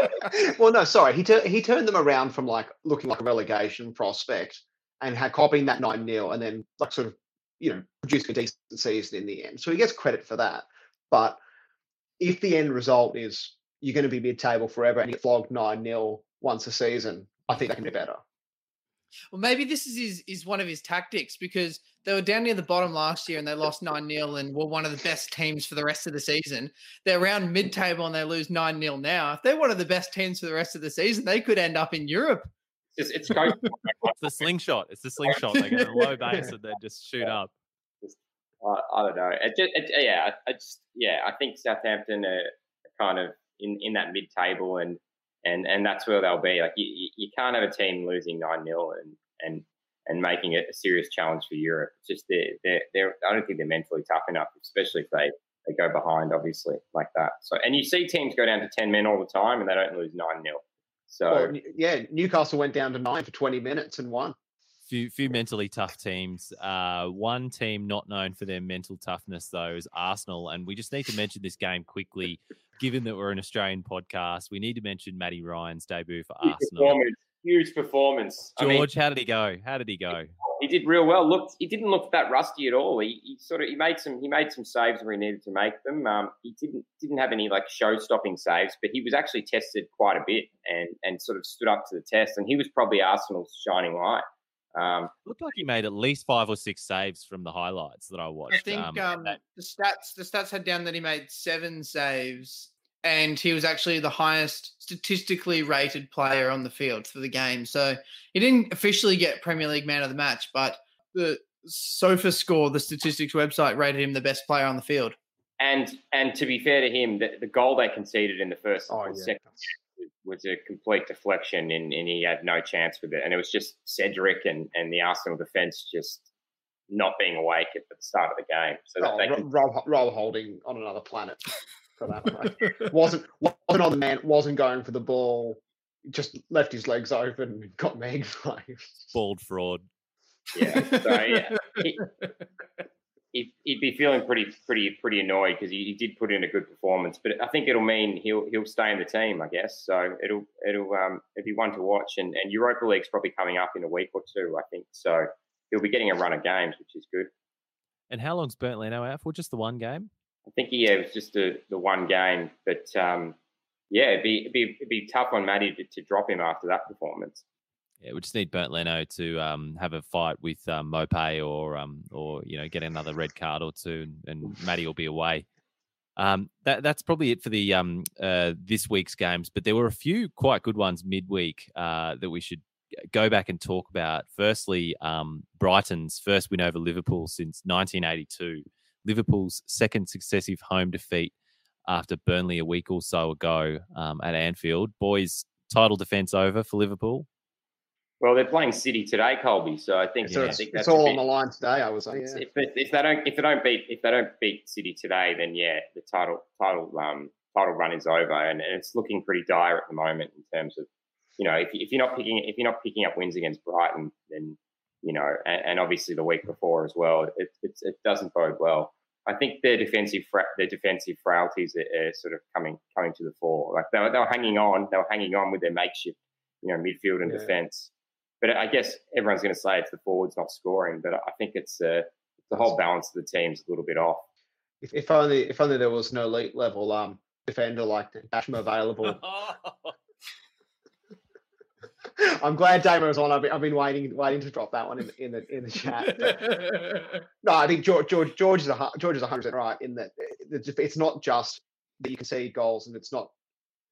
[SPEAKER 6] well, no, sorry. He he turned them around from like looking like a relegation prospect and had copying that nine 0 and then like sort of you know producing a decent season in the end. So he gets credit for that. But if the end result is you're going to be mid table forever and you get flogged nine 0 once a season, I think that can be better.
[SPEAKER 3] Well, maybe this is his, is one of his tactics because they were down near the bottom last year and they lost 9 0 and were one of the best teams for the rest of the season. They're around mid table and they lose 9 0 now. If they're one of the best teams for the rest of the season, they could end up in Europe.
[SPEAKER 5] It's, it's coach.
[SPEAKER 2] It's the slingshot. It's the slingshot. They get a low base and they just shoot up.
[SPEAKER 5] I, I don't know. It just, it, yeah, I, I just yeah, I think Southampton are kind of in, in that mid table and and and that's where they'll be. Like you, you- you can't have a team losing nine 0 and and and making it a serious challenge for Europe. It's just they're, they're, they're I don't think they're mentally tough enough, especially if they they go behind, obviously like that. So and you see teams go down to ten men all the time and they don't lose nine 0 So
[SPEAKER 6] Well, yeah, Newcastle went down to nine for 20 minutes and won.
[SPEAKER 2] Few few mentally tough teams. Uh, one team not known for their mental toughness though is Arsenal, and we just need to mention this game quickly. Given that we're an Australian podcast, we need to mention Matty Ryan's debut for
[SPEAKER 5] huge
[SPEAKER 2] Arsenal.
[SPEAKER 5] performance, huge performance. I mean,
[SPEAKER 2] George, how did he go? How did he go?
[SPEAKER 5] he did real well. Looked, he didn't look that rusty at all. He, he sort of he made some he made some saves where he needed to make them. Um, he didn't didn't have any like show stopping saves, but he was actually tested quite a bit and and sort of stood up to the test. And he was probably Arsenal's shining light. Um,
[SPEAKER 2] Looked like he made at least five or six saves from the highlights that I watched.
[SPEAKER 3] I think
[SPEAKER 2] Um,
[SPEAKER 3] um,
[SPEAKER 2] that-
[SPEAKER 3] the stats the stats had down that he made seven saves and he was actually the highest statistically rated player on the field for the game. So he didn't officially get Premier League Man of the Match, but the Sofa Score, the statistics website, rated him the best player on the field.
[SPEAKER 5] and and to be fair to him, the, the goal they conceded in the first
[SPEAKER 6] Oh,
[SPEAKER 5] or
[SPEAKER 6] yeah.
[SPEAKER 5] second was a complete deflection, and, and he had no chance with it. And it was just Cedric and, and the Arsenal defense just not being awake at the start of the game. So that
[SPEAKER 6] Oh,
[SPEAKER 5] they
[SPEAKER 6] Ro-
[SPEAKER 5] can
[SPEAKER 6] Roll, Rob Holding on another planet for that. Wasn't wasn't on the man, wasn't going for the ball, just left his legs open and got megged. Like,
[SPEAKER 2] bald fraud.
[SPEAKER 5] Yeah. So yeah, he, he'd, be feeling pretty pretty pretty annoyed because he, he did put in a good performance. But I think it'll mean he'll he'll stay in the team, I guess. So it'll it'll um it'll be one to watch. And and Europa League's probably coming up in a week or two, I think. So he'll be getting a run of games, which is good.
[SPEAKER 2] And how long's Bernd Leno out for? Just the one game?
[SPEAKER 5] I think yeah, it was just the the one game, but um yeah, it'd be it'd be it'd be tough on Matty to, to drop him after that performance.
[SPEAKER 2] Yeah, we just need Bernd Leno to um, have a fight with um, Maupay or um, or you know get another red card or two, and, and Matty will be away. Um, that that's probably it for the um, uh, this week's games. But there were a few quite good ones midweek uh, that we should go back and talk about. Firstly, um, Brighton's first win over Liverpool since 1982. Liverpool's second successive home defeat after Burnley a week or so ago um, at Anfield. Boys, title defence over for Liverpool.
[SPEAKER 5] Well, they're playing City today, Colby. So I think,
[SPEAKER 6] So
[SPEAKER 5] I
[SPEAKER 6] it's,
[SPEAKER 5] think
[SPEAKER 6] it's
[SPEAKER 5] that's a
[SPEAKER 6] all
[SPEAKER 5] bit-
[SPEAKER 6] on the line today. I was saying. Yeah.
[SPEAKER 5] If, they- if they don't if they don't beat if they don't beat City today, then yeah, the title title um title run is over, and, and it's looking pretty dire at the moment in terms of you know if, you- if you're not picking if you're not picking up wins against Brighton, then you know, and, and obviously the week before as well, it, it's it doesn't bode well. I think their defensive fra- their defensive frailties are, are sort of coming coming to the fore. Like they were, they were hanging on, they were hanging on with their makeshift, you know, midfield and
[SPEAKER 6] Yeah.
[SPEAKER 5] defense. But I guess everyone's going to say it's the forwards not scoring, but I think it's uh, the whole balance of the team's a little bit off.
[SPEAKER 6] If, if only if only there was an elite level um defender like Dashma available. I'm glad Damo's on. I've been, I've been waiting waiting to drop that one in, the- in the in the chat. But no, I think George George George is a George is 100 percent right in that uh, it's not just that you can see goals and it's not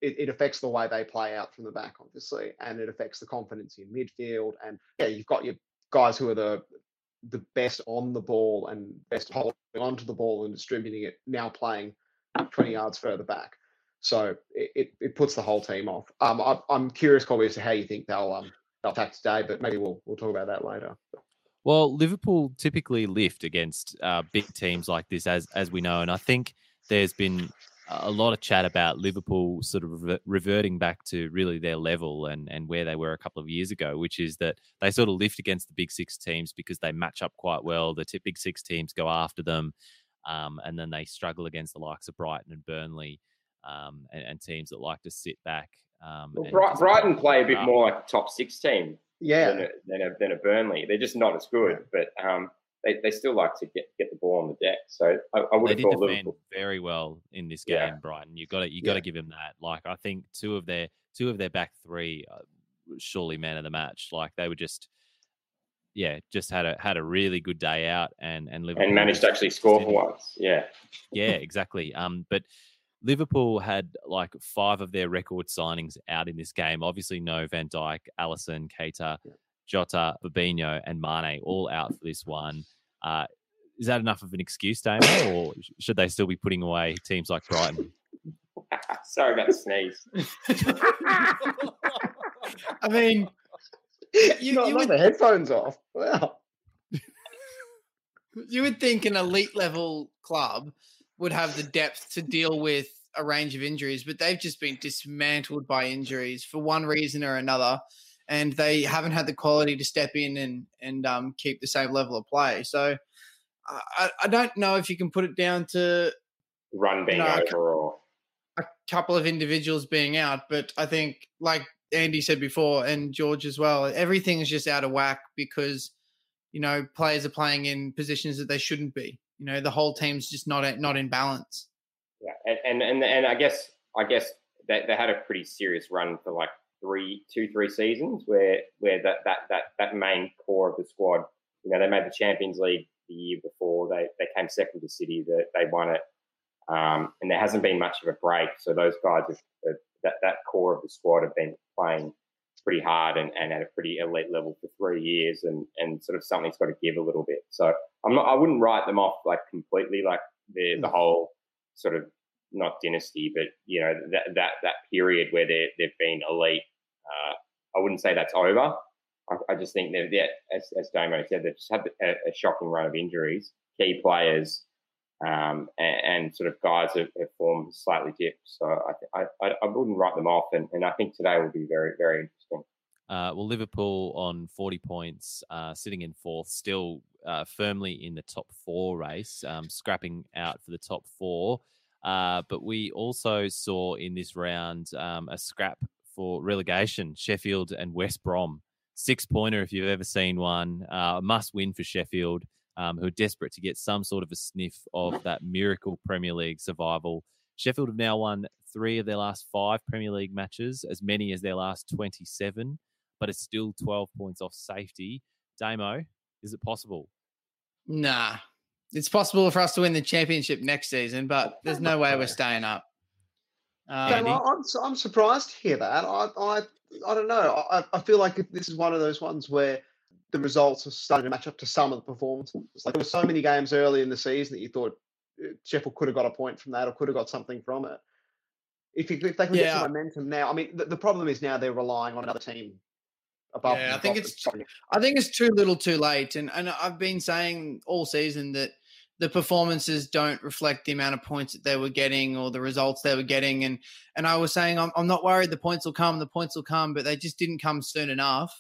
[SPEAKER 6] it, it affects the way they play out from the back, obviously, and it affects the confidence in midfield. And yeah, you've got your guys who are the the best on the ball and best holding onto the ball and distributing it now playing 20 yards further back. So it, it, it puts the whole team off. Um, I, I'm curious, Colby, as to how you think they'll um they'll attack today, but maybe we'll we'll talk about that later.
[SPEAKER 2] Well, Liverpool typically lift against uh, big teams like this, as as we know, and I think there's been a lot of chat about Liverpool sort of reverting back to really their level and and where they were a couple of years ago, which is that they sort of lift against the big six teams because they match up quite well. The t- big six teams go after them, um, and then they struggle against the likes of Brighton and Burnley, um, and, and teams that like to sit back. Um,
[SPEAKER 5] Well,
[SPEAKER 2] and
[SPEAKER 5] Bri-
[SPEAKER 2] just
[SPEAKER 5] Brighton play a bit
[SPEAKER 2] up.
[SPEAKER 5] more like a top six team
[SPEAKER 6] Yeah,
[SPEAKER 5] than, a, than, a, than a Burnley. They're just not as good, but um, they, they still like to get, get the ball on the deck. So I, I would
[SPEAKER 2] they
[SPEAKER 5] have
[SPEAKER 2] did
[SPEAKER 5] thought
[SPEAKER 2] defend
[SPEAKER 5] Liverpool.
[SPEAKER 2] very well in this game,
[SPEAKER 5] Yeah.
[SPEAKER 2] Brighton. You got to you got to
[SPEAKER 6] Yeah.
[SPEAKER 2] give him that. Like I think two of their two of their back three, uh, surely man of the match. Like they were just, yeah, just had a had a really good day out and and Liverpool
[SPEAKER 5] And managed to actually score for once. Yeah.
[SPEAKER 2] yeah, exactly. Um, but Liverpool had like five of their record signings out in this game. Obviously, no Van Dijk, Alisson, Keita, Jota, Fabinho, and Mane all out for this one. Uh, is that enough of an excuse, Damo, or should they still be putting away teams like Brighton?
[SPEAKER 5] Sorry about the sneeze.
[SPEAKER 3] I mean, you,
[SPEAKER 6] not,
[SPEAKER 3] you, would,
[SPEAKER 6] the headphones off. Wow.
[SPEAKER 3] you would think an elite level club would have the depth to deal with a range of injuries, but they've just been dismantled by injuries for one reason or another, and they haven't had the quality to step in and and um, keep the same level of play. So I, I- don't know if you can put it down to
[SPEAKER 5] Run being
[SPEAKER 3] No, I
[SPEAKER 5] over or
[SPEAKER 3] a couple of individuals being out, but I think, like Andy said before, and George as well, everything is just out of whack because you know players are playing in positions that they shouldn't be. You know, the whole team's just not not in balance.
[SPEAKER 5] yeah, and, and and and I guess I guess they, they had a pretty serious run for like three, two, three seasons where where that that that that main core of the squad, you know, they made the Champions League the year before. They they came second to City. They, they won it, um, and there hasn't been much of a break. So those guys, have, have, that that core of the squad have been playing pretty hard and, and at a pretty elite level for three years, and and sort of something's got to give a little bit. So I'm not, I wouldn't write them off like completely, like the the whole sort of not dynasty, but you know that that that period where they they've been elite. Uh, I wouldn't say that's over. I, I just think they've yeah, as as Damo said, they've just had a, a shocking run of injuries, key players, um, and, and sort of guys have, have formed slightly dipped. So I, I I wouldn't write them off, and, and I think today will be very very interesting.
[SPEAKER 2] Uh, well, Liverpool on 40 points, uh, sitting in fourth, still uh, firmly in the top four race, um, scrapping out for the top four. Uh, but we also saw in this round um, a scrap for relegation Sheffield and West Brom. Six pointer, if you've ever seen one. Uh, must win for Sheffield, um, who are desperate to get some sort of a sniff of that miracle Premier League survival. Sheffield have now won three of their last five Premier League matches, as many as their last 27. but it's still 12 points off safety. Damo, is it possible?
[SPEAKER 3] Nah, it's possible for us to win the championship next season, but there's no way we're staying up.
[SPEAKER 6] I- I'm, I'm surprised to hear that. I, I, I don't know. I, I feel like this is one of those ones where the results are starting to match up to some of the performances. Like there were so many games early in the season that you thought uh, Sheffield could have got a point from that or could have got something from it. If, you, if they can get some momentum now, I mean, the, the problem is now they're relying on another team above.
[SPEAKER 3] Yeah, I think it's I think it's too little, too late, and and I've been saying all season that the performances don't reflect the amount of points that they were getting or the results they were getting, and and I was saying I'm I'm not worried the points will come, the points will come, but they just didn't come soon enough.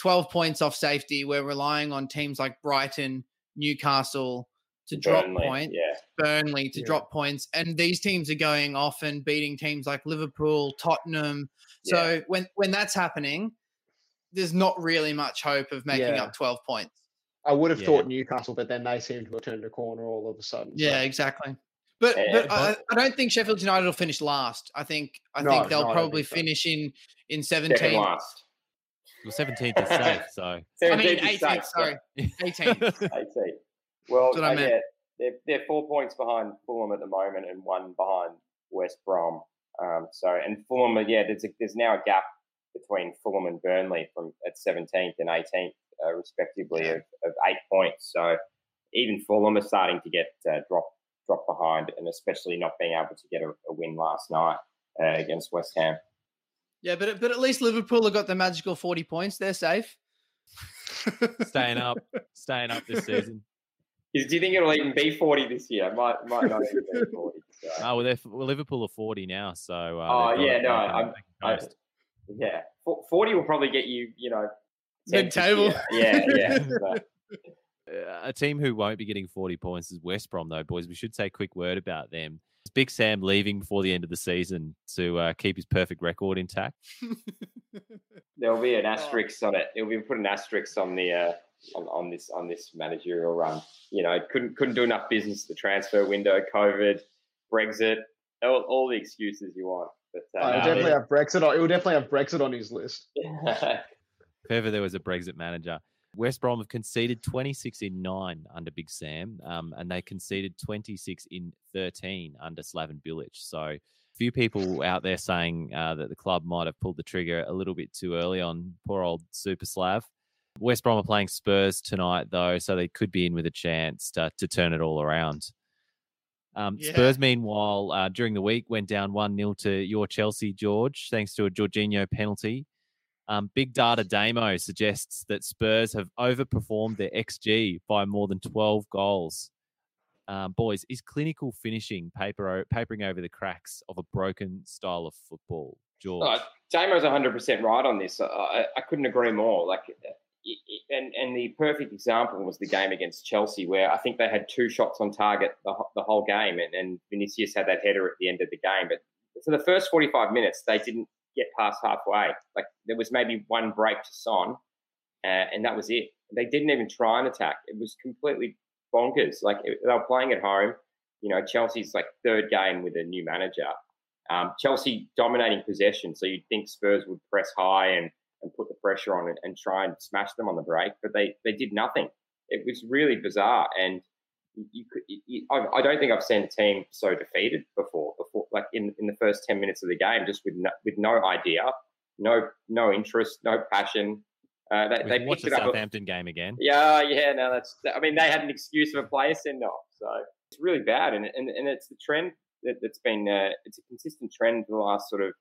[SPEAKER 3] Twelve points off safety. We're relying on teams like Brighton, Newcastle to drop
[SPEAKER 5] Burnley,
[SPEAKER 3] points.
[SPEAKER 5] Yeah.
[SPEAKER 3] Burnley to
[SPEAKER 6] Yeah.
[SPEAKER 3] drop points, and these teams are going off and beating teams like Liverpool, Tottenham. So
[SPEAKER 5] Yeah.
[SPEAKER 3] when when that's happening, there's not really much hope of making up 12 points.
[SPEAKER 6] I would have
[SPEAKER 2] Yeah.
[SPEAKER 6] thought Newcastle, but then they seem to have turned a corner all of a sudden. so-
[SPEAKER 3] Yeah, exactly. But
[SPEAKER 5] Yeah,
[SPEAKER 3] but I, I don't think Sheffield United will finish last. I think I
[SPEAKER 6] No,
[SPEAKER 3] think they'll
[SPEAKER 6] no,
[SPEAKER 3] probably
[SPEAKER 6] think so.
[SPEAKER 3] finish in in
[SPEAKER 5] Second
[SPEAKER 3] 17.
[SPEAKER 5] last.
[SPEAKER 2] Well, 17th is safe, so.
[SPEAKER 3] I mean
[SPEAKER 5] 17th is
[SPEAKER 3] 18. Sorry, 18.
[SPEAKER 5] 18. Well,
[SPEAKER 3] That's what I
[SPEAKER 5] uh,
[SPEAKER 3] meant.
[SPEAKER 5] yeah, they're, they're four points behind Fulham at the moment and one behind West Brom. Um, so, and Fulham, yeah, there's, a, there's now a gap between Fulham and Burnley from at 17th and 18th, uh, respectively, of, of eight points. So, even Fulham are starting to get uh, drop drop behind, and especially not being able to get a, a win last night uh, against West Ham.
[SPEAKER 3] Yeah, but but at least Liverpool have got the magical 40 points. They're safe.
[SPEAKER 2] staying up, staying up this season.
[SPEAKER 5] Is, do you think it'll even be 40 this year? Might might not even be 40. So.
[SPEAKER 2] Oh, well, they're, well, Liverpool are 40 now, so. Uh,
[SPEAKER 5] Oh, yeah, no, I'm- I-
[SPEAKER 2] coast.
[SPEAKER 5] Yeah, forty will probably get you, you know, 10th
[SPEAKER 3] Mid-table.
[SPEAKER 5] year. Yeah, yeah.
[SPEAKER 2] Uh, a team who won't be getting 40 points is West Brom, though, boys. We should say a quick word about them. Is Big Sam leaving before the end of the season to uh, keep his perfect record intact.
[SPEAKER 5] There'll be an asterisk on it. It'll be put an asterisk on the uh, on, on this on this managerial run. You know, couldn't couldn't do enough business at the transfer window, COVID, Brexit, all, all the excuses you want. But
[SPEAKER 6] Uh,
[SPEAKER 5] uh,
[SPEAKER 6] it'll
[SPEAKER 5] no,
[SPEAKER 6] definitely have Brexit. On, it will definitely have Brexit on his list.
[SPEAKER 2] ever there was a Brexit manager. West Brom have conceded 26 in 9 under Big Sam, um, and they conceded 26 in 13 under Slaven Bilic. So, a few people out there saying uh, that the club might have pulled the trigger a little bit too early on poor old Super Slav. West Brom are playing Spurs tonight, though, so they could be in with a chance to, to turn it all around. Um,
[SPEAKER 3] Yeah.
[SPEAKER 2] Spurs, meanwhile, uh, during the week went down 1 0 to your Chelsea, George, thanks to a Jorginho penalty. Um, Big Data Damo suggests that Spurs have overperformed their XG by more than 12 goals. Um, boys, is clinical finishing paper papering over the cracks of a broken style of football? George.
[SPEAKER 5] Oh, Damo's 100% right on this. I, I, couldn't agree more. Like, i- and and the perfect example was the game against Chelsea, where I think they had two shots on target the, the whole game, and, and Vinicius had that header at the end of the game. But for the first 45 minutes, they didn't get past halfway. Like there was maybe one break to Son, uh, and that was it. They didn't even try and attack. It was completely bonkers. Like it- they were playing at home. You know, Chelsea's like third game with a new manager. Um, Chelsea dominating possession, so you'd think Spurs would press high and, and put the pressure on and, and try and smash them on the break, but they, they did nothing. It was really bizarre, and you, could. I, I don't think I've seen a team so defeated before. Before, like in, in the first ten minutes of the game, just with no, with no idea, no no interest, no passion. Uh, they,
[SPEAKER 2] we
[SPEAKER 5] they
[SPEAKER 2] can watch
[SPEAKER 5] picked
[SPEAKER 2] the
[SPEAKER 5] it up.
[SPEAKER 2] Southampton game again.
[SPEAKER 5] Yeah, yeah, no, that's. I mean, they had an excuse of a player send off, so it's really bad, and and, and it's the trend that, that's been. Uh, it's a consistent trend for the last sort of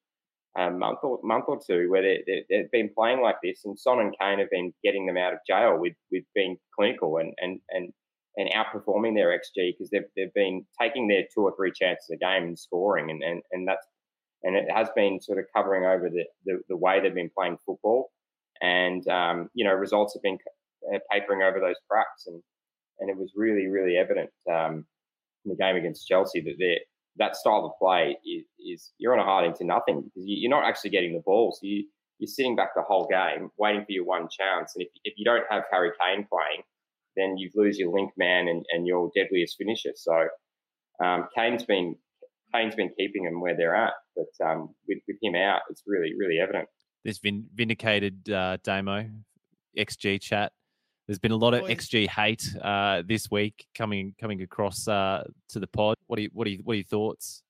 [SPEAKER 5] um, month or month or two, where they, they've been playing like this, and Son and Kane have been getting them out of jail with with being clinical and and and and outperforming their xG because they've they've been taking their two or three chances a game and scoring, and and and that's and it has been sort of covering over the the, the way they've been playing football. And um, you know results have been uh, papering over those cracks, and and it was really really evident um, in the game against Chelsea that that style of play is, is you're on a hard into nothing because you, you're not actually getting the ball, so you you're sitting back the whole game waiting for your one chance, and if if you don't have Harry Kane playing, then you lose your link man and, and your deadliest finisher. So um, Kane's been Kane's been keeping them where they're at, but um, with with him out, it's really really evident.
[SPEAKER 2] this vin- vindicated uh, Damo XG chat. There's been a lot of XG hate uh, this week coming coming across uh, to the pod. What do you what do you what are your thoughts?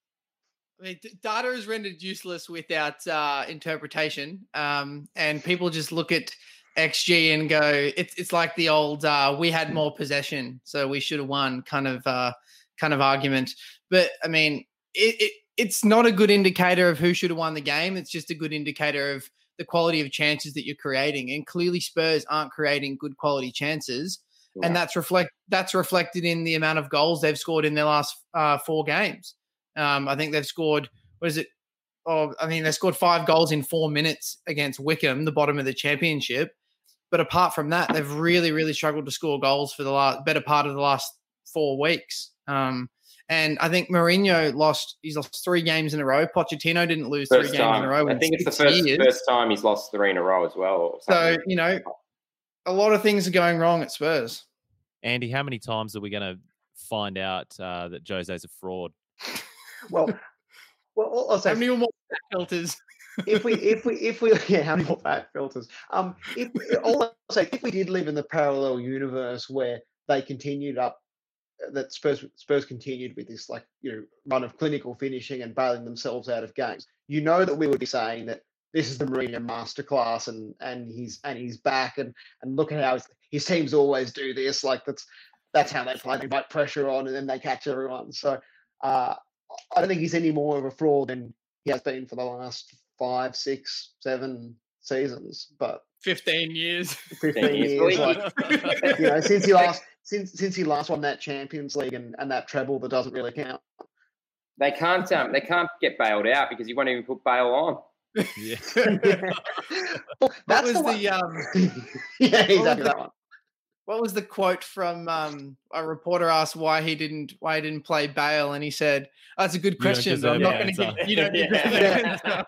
[SPEAKER 3] I mean, data is rendered useless without uh, interpretation, um, and people just look at XG and go, "It's it's like the old uh, we had more possession, so we should have won" kind of uh, kind of argument. But I mean, it, it it's not a good indicator of who should have won the game. It's just a good indicator of the quality of chances that you're creating, and clearly Spurs aren't creating good quality chances and that's reflect that's reflected in the amount of goals they've scored in their last uh, four games. Um, I think they've scored what is it? Oh, I mean they scored five goals in four minutes against Wycombe, the bottom of the championship. But apart from that, they've really, really struggled to score goals for the last better part of the last four weeks. Um, and I think Mourinho lost. He's lost three games in a row. Pochettino didn't lose
[SPEAKER 5] First
[SPEAKER 3] three games in a row.
[SPEAKER 5] I think it's the
[SPEAKER 3] six
[SPEAKER 5] first
[SPEAKER 3] years.
[SPEAKER 5] first time he's lost three in a row as well.
[SPEAKER 3] So you know, a lot of things are going wrong at Spurs.
[SPEAKER 2] Andy, how many times are we going to find out uh, that Jose's a fraud?
[SPEAKER 6] Well, well, I'll- I'll say
[SPEAKER 3] How many more filters?
[SPEAKER 6] If we if we if we yeah how fat filters. Um if all I'll say if we did live in the parallel universe where they continued up uh, that Spurs Spurs continued with this like you know run of clinical finishing and bailing themselves out of games you know that we would be saying that this is the Mourinho masterclass and and he's and he's back and and look at how his, his teams always do this like that's that's how they play they put pressure on and then they catch everyone. So uh I don't think he's any more of a fraud than he has been for the last five, six, seven seasons. But
[SPEAKER 3] 15 years.
[SPEAKER 6] fifteen
[SPEAKER 5] years.
[SPEAKER 6] years, like, you know, since he last since since he last won that Champions League and, and that treble that doesn't really count.
[SPEAKER 5] they can't um, they can't get bailed out because he won't even put bail on.
[SPEAKER 2] Yeah.
[SPEAKER 6] Well,
[SPEAKER 3] What
[SPEAKER 6] that's
[SPEAKER 3] was
[SPEAKER 6] the, one.
[SPEAKER 3] um
[SPEAKER 6] yeah, exactly that one.
[SPEAKER 3] What was the quote from um a reporter asked why he didn't why he didn't play Bale and he said, oh, that's a good
[SPEAKER 2] You don't
[SPEAKER 3] question, but I'm not gonna
[SPEAKER 2] answer."
[SPEAKER 3] give you don't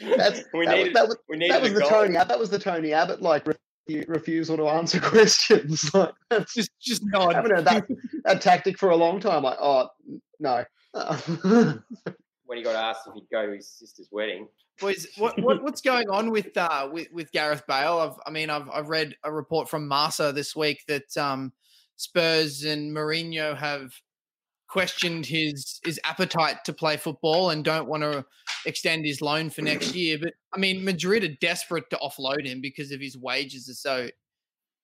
[SPEAKER 5] Yeah.
[SPEAKER 6] That's,
[SPEAKER 5] we
[SPEAKER 6] that, was,
[SPEAKER 5] needed
[SPEAKER 6] that was,
[SPEAKER 5] we needed
[SPEAKER 6] that was the
[SPEAKER 5] goal.
[SPEAKER 6] Tony Ab- that was the Tony Abbott like refu- refusal to answer questions. Like that's
[SPEAKER 3] Just just
[SPEAKER 6] I haven't heard that, that tactic for a long time. Like, oh no.
[SPEAKER 5] when he got asked if he'd go to his sister's wedding.
[SPEAKER 3] Boys, what, what what's going on with uh with, with Gareth Bale? I've I mean I've I've read a report from Marca this week that um Spurs and Mourinho have questioned his his appetite to play football and don't want to extend his loan for next year. But I mean Madrid are desperate to offload him because of his wages are so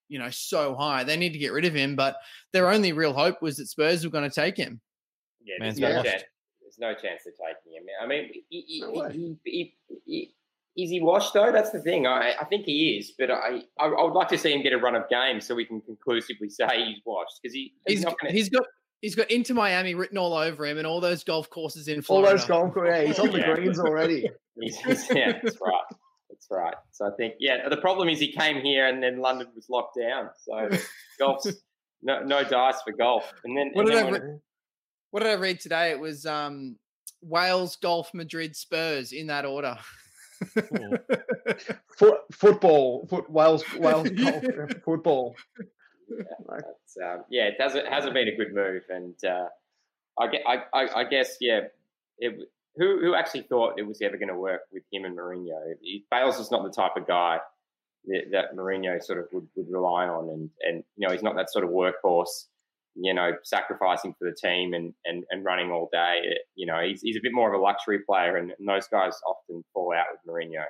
[SPEAKER 3] you know so high. They need to get rid of him, but their only real hope was that Spurs were going to take him.
[SPEAKER 5] Yeah,
[SPEAKER 2] Man's
[SPEAKER 5] there's no
[SPEAKER 2] washed.
[SPEAKER 5] chance. There's no chance of taking him. I mean, he, he,
[SPEAKER 6] No way.
[SPEAKER 5] he, he, he, is he washed though? That's the thing. I, I think he is, but I, I, I would like to see him get a run of games so we can conclusively say he's washed because he, he's,
[SPEAKER 3] He's
[SPEAKER 5] not going to.
[SPEAKER 3] he's got he's got Inter Miami written all over him and all those golf courses in Florida.
[SPEAKER 6] All
[SPEAKER 3] Florida.
[SPEAKER 6] those golf courses. yeah, he's on the
[SPEAKER 5] Yeah.
[SPEAKER 6] greens already.
[SPEAKER 5] He's, he's- yeah, that's right. That's right. So I think, yeah, the problem is he came here and then London was locked down. So golf's no, no dice for golf. And then,
[SPEAKER 3] What
[SPEAKER 5] and
[SPEAKER 3] did
[SPEAKER 5] then
[SPEAKER 3] I
[SPEAKER 5] when-
[SPEAKER 3] re- What did I read today? It was um, Wales, Golf, Madrid, Spurs in that order.
[SPEAKER 6] Foot, football, foot, Wales, Wales golf, football. Like,
[SPEAKER 5] That's, um, yeah, it hasn't hasn't been a good move, and uh, I, I, I, I guess yeah, it, who who actually thought it was ever going to work with him and Mourinho? He, Bale's is not the type of guy that, that Mourinho sort of would, would rely on, and and you know he's not that sort of workhorse, you know, sacrificing for the team and and, and running all day. It- you know, he's he's a bit more of a luxury player, and, and those guys often fall out with Mourinho.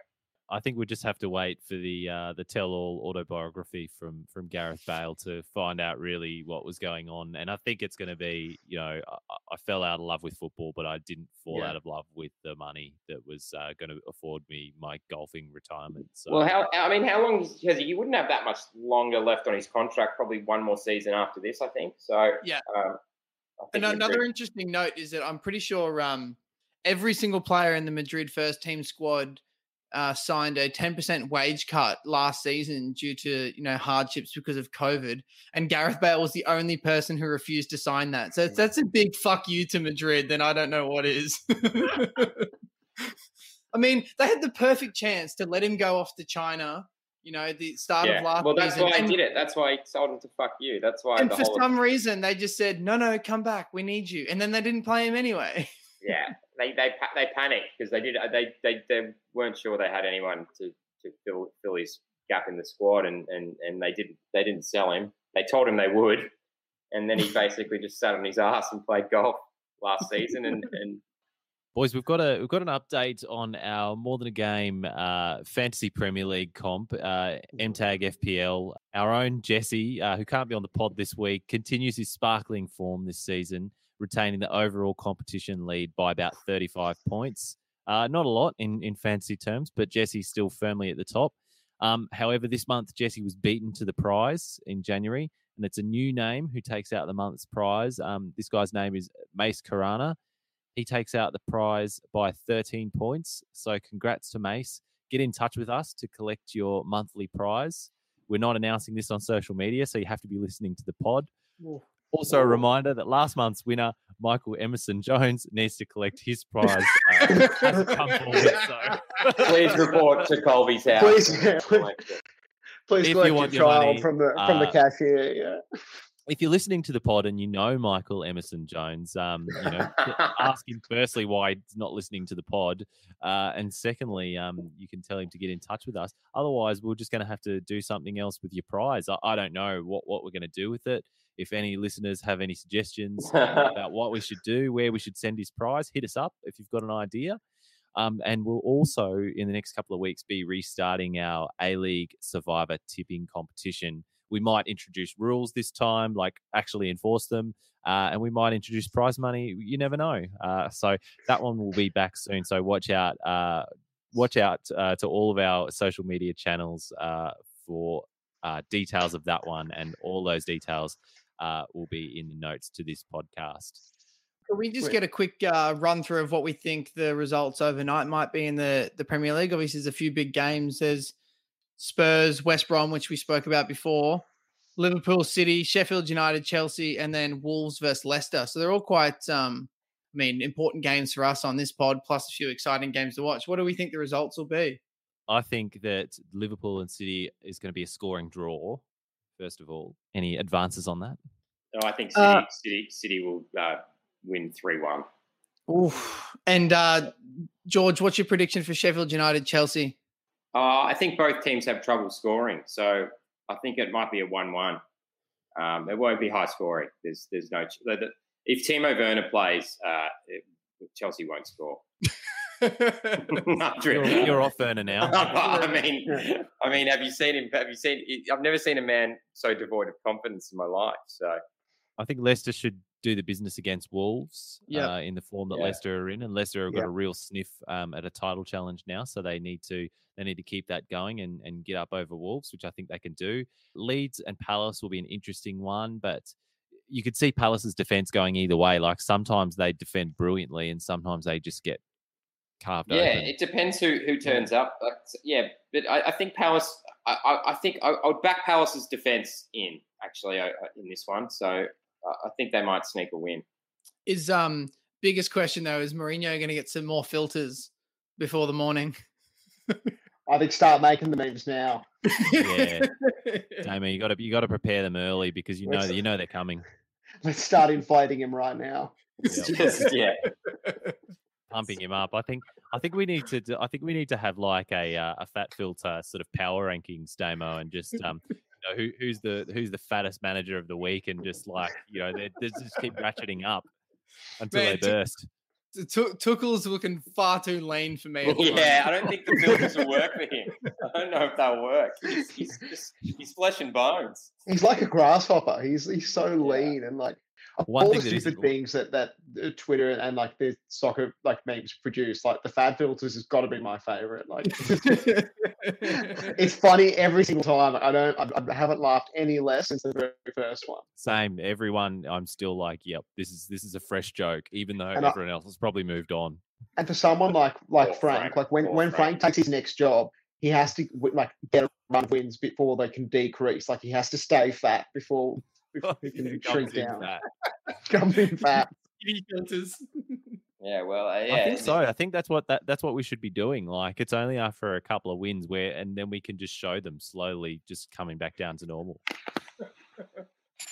[SPEAKER 2] I think we just have to wait for the uh, the tell-all autobiography from from Gareth Bale to find out really what was going on. And I think it's going to be, you know, I, I fell out of love with football, but I didn't fall
[SPEAKER 5] Yeah.
[SPEAKER 2] out of love with the money that was uh, going to afford me my golfing retirement. So
[SPEAKER 5] Well, how I mean, how long has he? He wouldn't have that much longer left on his contract. Probably one more season after this, I think. So
[SPEAKER 3] Yeah.
[SPEAKER 5] Um, think
[SPEAKER 3] and
[SPEAKER 5] Madrid-
[SPEAKER 3] another interesting note is that I'm pretty sure um, every single player in the Madrid first team squad uh, signed a 10% wage cut last season due to you know hardships because of COVID, and Gareth Bale was the only person who refused to sign that. So that's a big fuck you to Madrid. Then I don't know what is. I mean, they had the perfect chance to let him go off to China. You know, the start
[SPEAKER 5] yeah.
[SPEAKER 3] of last
[SPEAKER 5] well, that's
[SPEAKER 3] season.
[SPEAKER 5] why I did it. That's why he told him to fuck you. That's why
[SPEAKER 3] and for some reason, they just said, "No, no, come back. We need you." And then they didn't play him anyway.
[SPEAKER 5] Yeah. they they they panicked because they did uh, they, they they weren't sure they had anyone to, to fill fill his gap in the squad, and, and and they didn't they didn't sell him. They told him they would, and then he basically just sat on his ass and played golf last season, and and
[SPEAKER 2] Boys, we've got a we've got an update on our more than a game uh, fantasy Premier League comp, uh, MTAG FPL. Our own Jesse, uh, who can't be on the pod this week, continues his sparkling form this season, retaining the overall competition lead by about 35 points. Uh, not a lot in in fantasy terms, but Jesse's still firmly at the top. Um, however, this month Jesse was beaten to the prize in January, and it's a new name who takes out the month's prize. Um, this guy's name is Mace Karana. He takes out the prize by 13 points. So, congrats to Mace. Get in touch with us to collect your monthly prize. We're not announcing this on social media, so you have to be listening to the pod. Also, a reminder that last month's winner, Michael Emerson Jones, needs to collect his prize. Uh, hasn't forward, so.
[SPEAKER 5] please report to Colby's house.
[SPEAKER 6] Please,
[SPEAKER 5] and collect.
[SPEAKER 6] Please
[SPEAKER 2] If you
[SPEAKER 6] collect your
[SPEAKER 2] your
[SPEAKER 6] child
[SPEAKER 2] money,
[SPEAKER 6] from the from the
[SPEAKER 2] uh,
[SPEAKER 6] cashier. Yeah.
[SPEAKER 2] if you're listening to the pod and you know Michael Emerson Jones, um, you know, ask him firstly why he's not listening to the pod, uh, and secondly, um, you can tell him to get in touch with us. Otherwise, we're just going to have to do something else with your prize. I, I don't know what what we're going to do with it. If any listeners have any suggestions about what we should do, where we should send his prize, hit us up if you've got an idea. Um, and we'll also, in the next couple of weeks, be restarting our A League Survivor tipping competition. We might introduce rules this time, like actually enforce them, uh, and we might introduce prize money. You never know. Uh, so that one will be back soon. So watch out. Uh, watch out uh, to all of our social media channels uh, for uh, details of that one, and all those details uh, will be in the notes to this podcast.
[SPEAKER 3] Can we just get a quick uh, run through of what we think the results overnight might be in the, the Premier League? Obviously, there's a few big games. There's Spurs, West Brom, which we spoke about before, Liverpool City, Sheffield United, Chelsea, and then Wolves versus Leicester. So they're all quite, um, I mean, important games for us on this pod, plus a few exciting games to watch. What do we think the results will be?
[SPEAKER 2] I think that Liverpool and City is going to be a scoring draw. First of all, any advances on that?
[SPEAKER 5] No, I think City
[SPEAKER 3] Uh,
[SPEAKER 5] City City will uh, win three one.
[SPEAKER 3] Oof. And uh, George, what's your prediction for Sheffield United, Chelsea?
[SPEAKER 5] Uh, I think both teams have trouble scoring, so I think it might be a one-one. Um, it won't be high scoring. There's there's no ch- the- the- if Timo Werner plays, uh, it, Chelsea won't score.
[SPEAKER 2] You're, you're off Werner now.
[SPEAKER 5] I mean, I mean, have you seen him? Have you seen? I've never seen a man so devoid of confidence in my life. So
[SPEAKER 2] I think Leicester should do the business against Wolves
[SPEAKER 3] Yep.
[SPEAKER 2] uh, in the form that
[SPEAKER 5] Yeah.
[SPEAKER 2] Leicester are in, and Leicester have got
[SPEAKER 6] Yep.
[SPEAKER 2] a real sniff um, at a title challenge now, so they need to they need to keep that going and, and get up over Wolves, which I think they can do. Leeds and Palace will be an interesting one, but you could see Palace's defense going either way. Like sometimes they defend brilliantly, and sometimes they just get carved
[SPEAKER 5] yeah,
[SPEAKER 2] open.
[SPEAKER 5] it depends who who turns up. Like, yeah, but I, I think Palace. I, I, I think I, I would back Palace's defense in actually in this one. So I think they might sneak a win.
[SPEAKER 3] Is um biggest question though is Mourinho going to get some more filters before the morning?
[SPEAKER 6] I think start making the memes now.
[SPEAKER 2] Yeah. Damien, you got to you got to prepare them early because you know
[SPEAKER 6] Let's-
[SPEAKER 2] you know they're coming.
[SPEAKER 6] Let's start inflating him right now.
[SPEAKER 2] Yep.
[SPEAKER 5] Just, yeah,
[SPEAKER 2] pumping him up. I think I think we need to do, I think we need to have like a uh, a fat filter sort of power rankings demo and just um you know who who's the who's the fattest manager of the week and just like you know they they just keep ratcheting up until
[SPEAKER 3] Man,
[SPEAKER 2] they
[SPEAKER 3] to-
[SPEAKER 2] burst.
[SPEAKER 3] T- Tu- Tuchel's looking far too lean for me. at the
[SPEAKER 5] yeah. I don't think the filters will work for him. I don't know if they'll work. He's, he's just he's flesh and bones.
[SPEAKER 6] He's like a grasshopper. He's he's so
[SPEAKER 5] Yeah.
[SPEAKER 6] lean and like of
[SPEAKER 2] One
[SPEAKER 6] all
[SPEAKER 2] thing
[SPEAKER 6] the stupid
[SPEAKER 2] isn't-
[SPEAKER 6] things that that uh, Twitter and, and like the soccer like memes produce. Like the fad filters has got to be my favorite. Like it's funny every single time. I don't. I, I haven't laughed any less since the very first one.
[SPEAKER 2] Same, everyone. I'm still like, yep, this is this is a fresh joke, even though
[SPEAKER 6] And I-
[SPEAKER 2] everyone else has probably moved on.
[SPEAKER 6] And for someone like like Frank,
[SPEAKER 5] Frank,
[SPEAKER 6] like when when
[SPEAKER 5] Frank.
[SPEAKER 6] Frank takes his next job, he has to like get a run of wins before they can decrease. Like he has to stay fat before, before he can
[SPEAKER 2] It
[SPEAKER 6] shrink
[SPEAKER 2] in
[SPEAKER 6] down.
[SPEAKER 2] that.
[SPEAKER 6] Comes in fat.
[SPEAKER 3] TV filters.
[SPEAKER 5] Yeah, well, uh, yeah.
[SPEAKER 2] I think so. I think that's what that that's what we should be doing. Like it's only after a couple of wins where, and then we can just show them slowly, just coming back down to normal.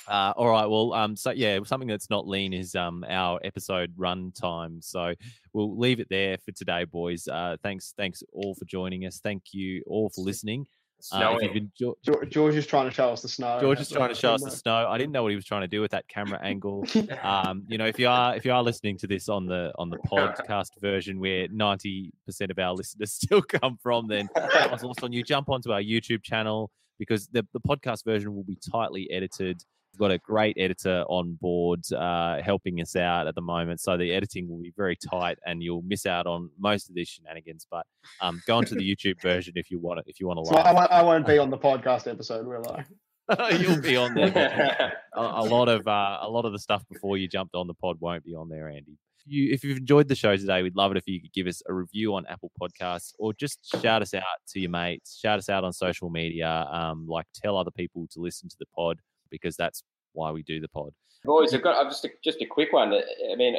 [SPEAKER 2] Uh, all right. Well, um, so yeah, something that's not lean is um our episode run time. So we'll leave it there for today, boys. Uh, thanks, thanks all for joining us. Thank you all for listening. Uh, if you've
[SPEAKER 5] Snowing.
[SPEAKER 6] George, George is trying to show us the snow.
[SPEAKER 2] George is trying to show us the snow. I didn't know what he was trying to do with that camera angle. Um, you know, if you are if you are listening to this on the on the podcast version where ninety percent of our listeners still come from, then that was lost on you. Jump onto our YouTube channel because the, the podcast version will be tightly edited. Got a great editor on board uh, helping us out at the moment, so the editing will be very tight, and you'll miss out on most of these shenanigans. But um, go onto the YouTube version if you want it. If you want to
[SPEAKER 6] So I, won't- I won't be on the podcast episode, will I?
[SPEAKER 2] you'll be on there. a, a lot of uh, a lot of the stuff before you jumped on the pod won't be on there, Andy. If You, if you've enjoyed the show today, we'd love it if you could give us a review on Apple Podcasts or just shout us out to your mates, shout us out on social media, um, like tell other people to listen to the pod because that's why we do the pod.
[SPEAKER 5] Boys, I've got I've just a, just a quick one. I mean,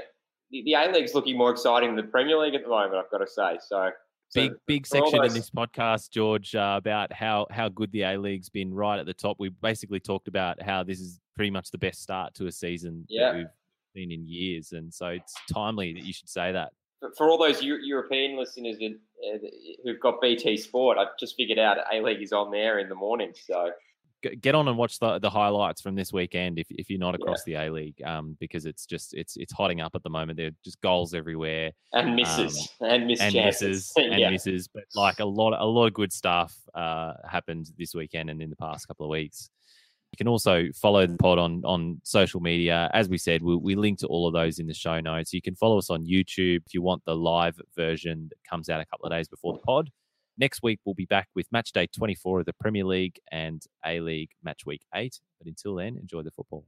[SPEAKER 5] the, the A League's looking more exciting than the Premier League at the moment. I've got to say. So, so
[SPEAKER 2] Big big section in this podcast, George, uh, about how how good the A League's been right at the top. We basically talked about how this is pretty much the best start to a season
[SPEAKER 5] Yeah.
[SPEAKER 2] that we've seen in years, and so it's timely that you should say that.
[SPEAKER 5] for- all those Eu- European listeners that, uh, who've got BT Sport, I've just figured out A League is on there in the morning. So
[SPEAKER 2] get on and watch the, the highlights from this weekend if, if you're not
[SPEAKER 5] Yeah.
[SPEAKER 2] across the A League, um, because it's just it's it's hotting up at the moment. There are just goals everywhere
[SPEAKER 5] and misses and miss
[SPEAKER 2] and misses and
[SPEAKER 5] yeah.
[SPEAKER 2] misses, but like a lot a lot of good stuff uh, happened this weekend and in the past couple of weeks. You can also follow the pod on on social media. As we said, we, we link to all of those in the show notes. You can follow us on YouTube if you want the live version that comes out a couple of days before the pod. Next week, we'll be back with match day 24 of the Premier League and A League match week eight. But until then, enjoy the football.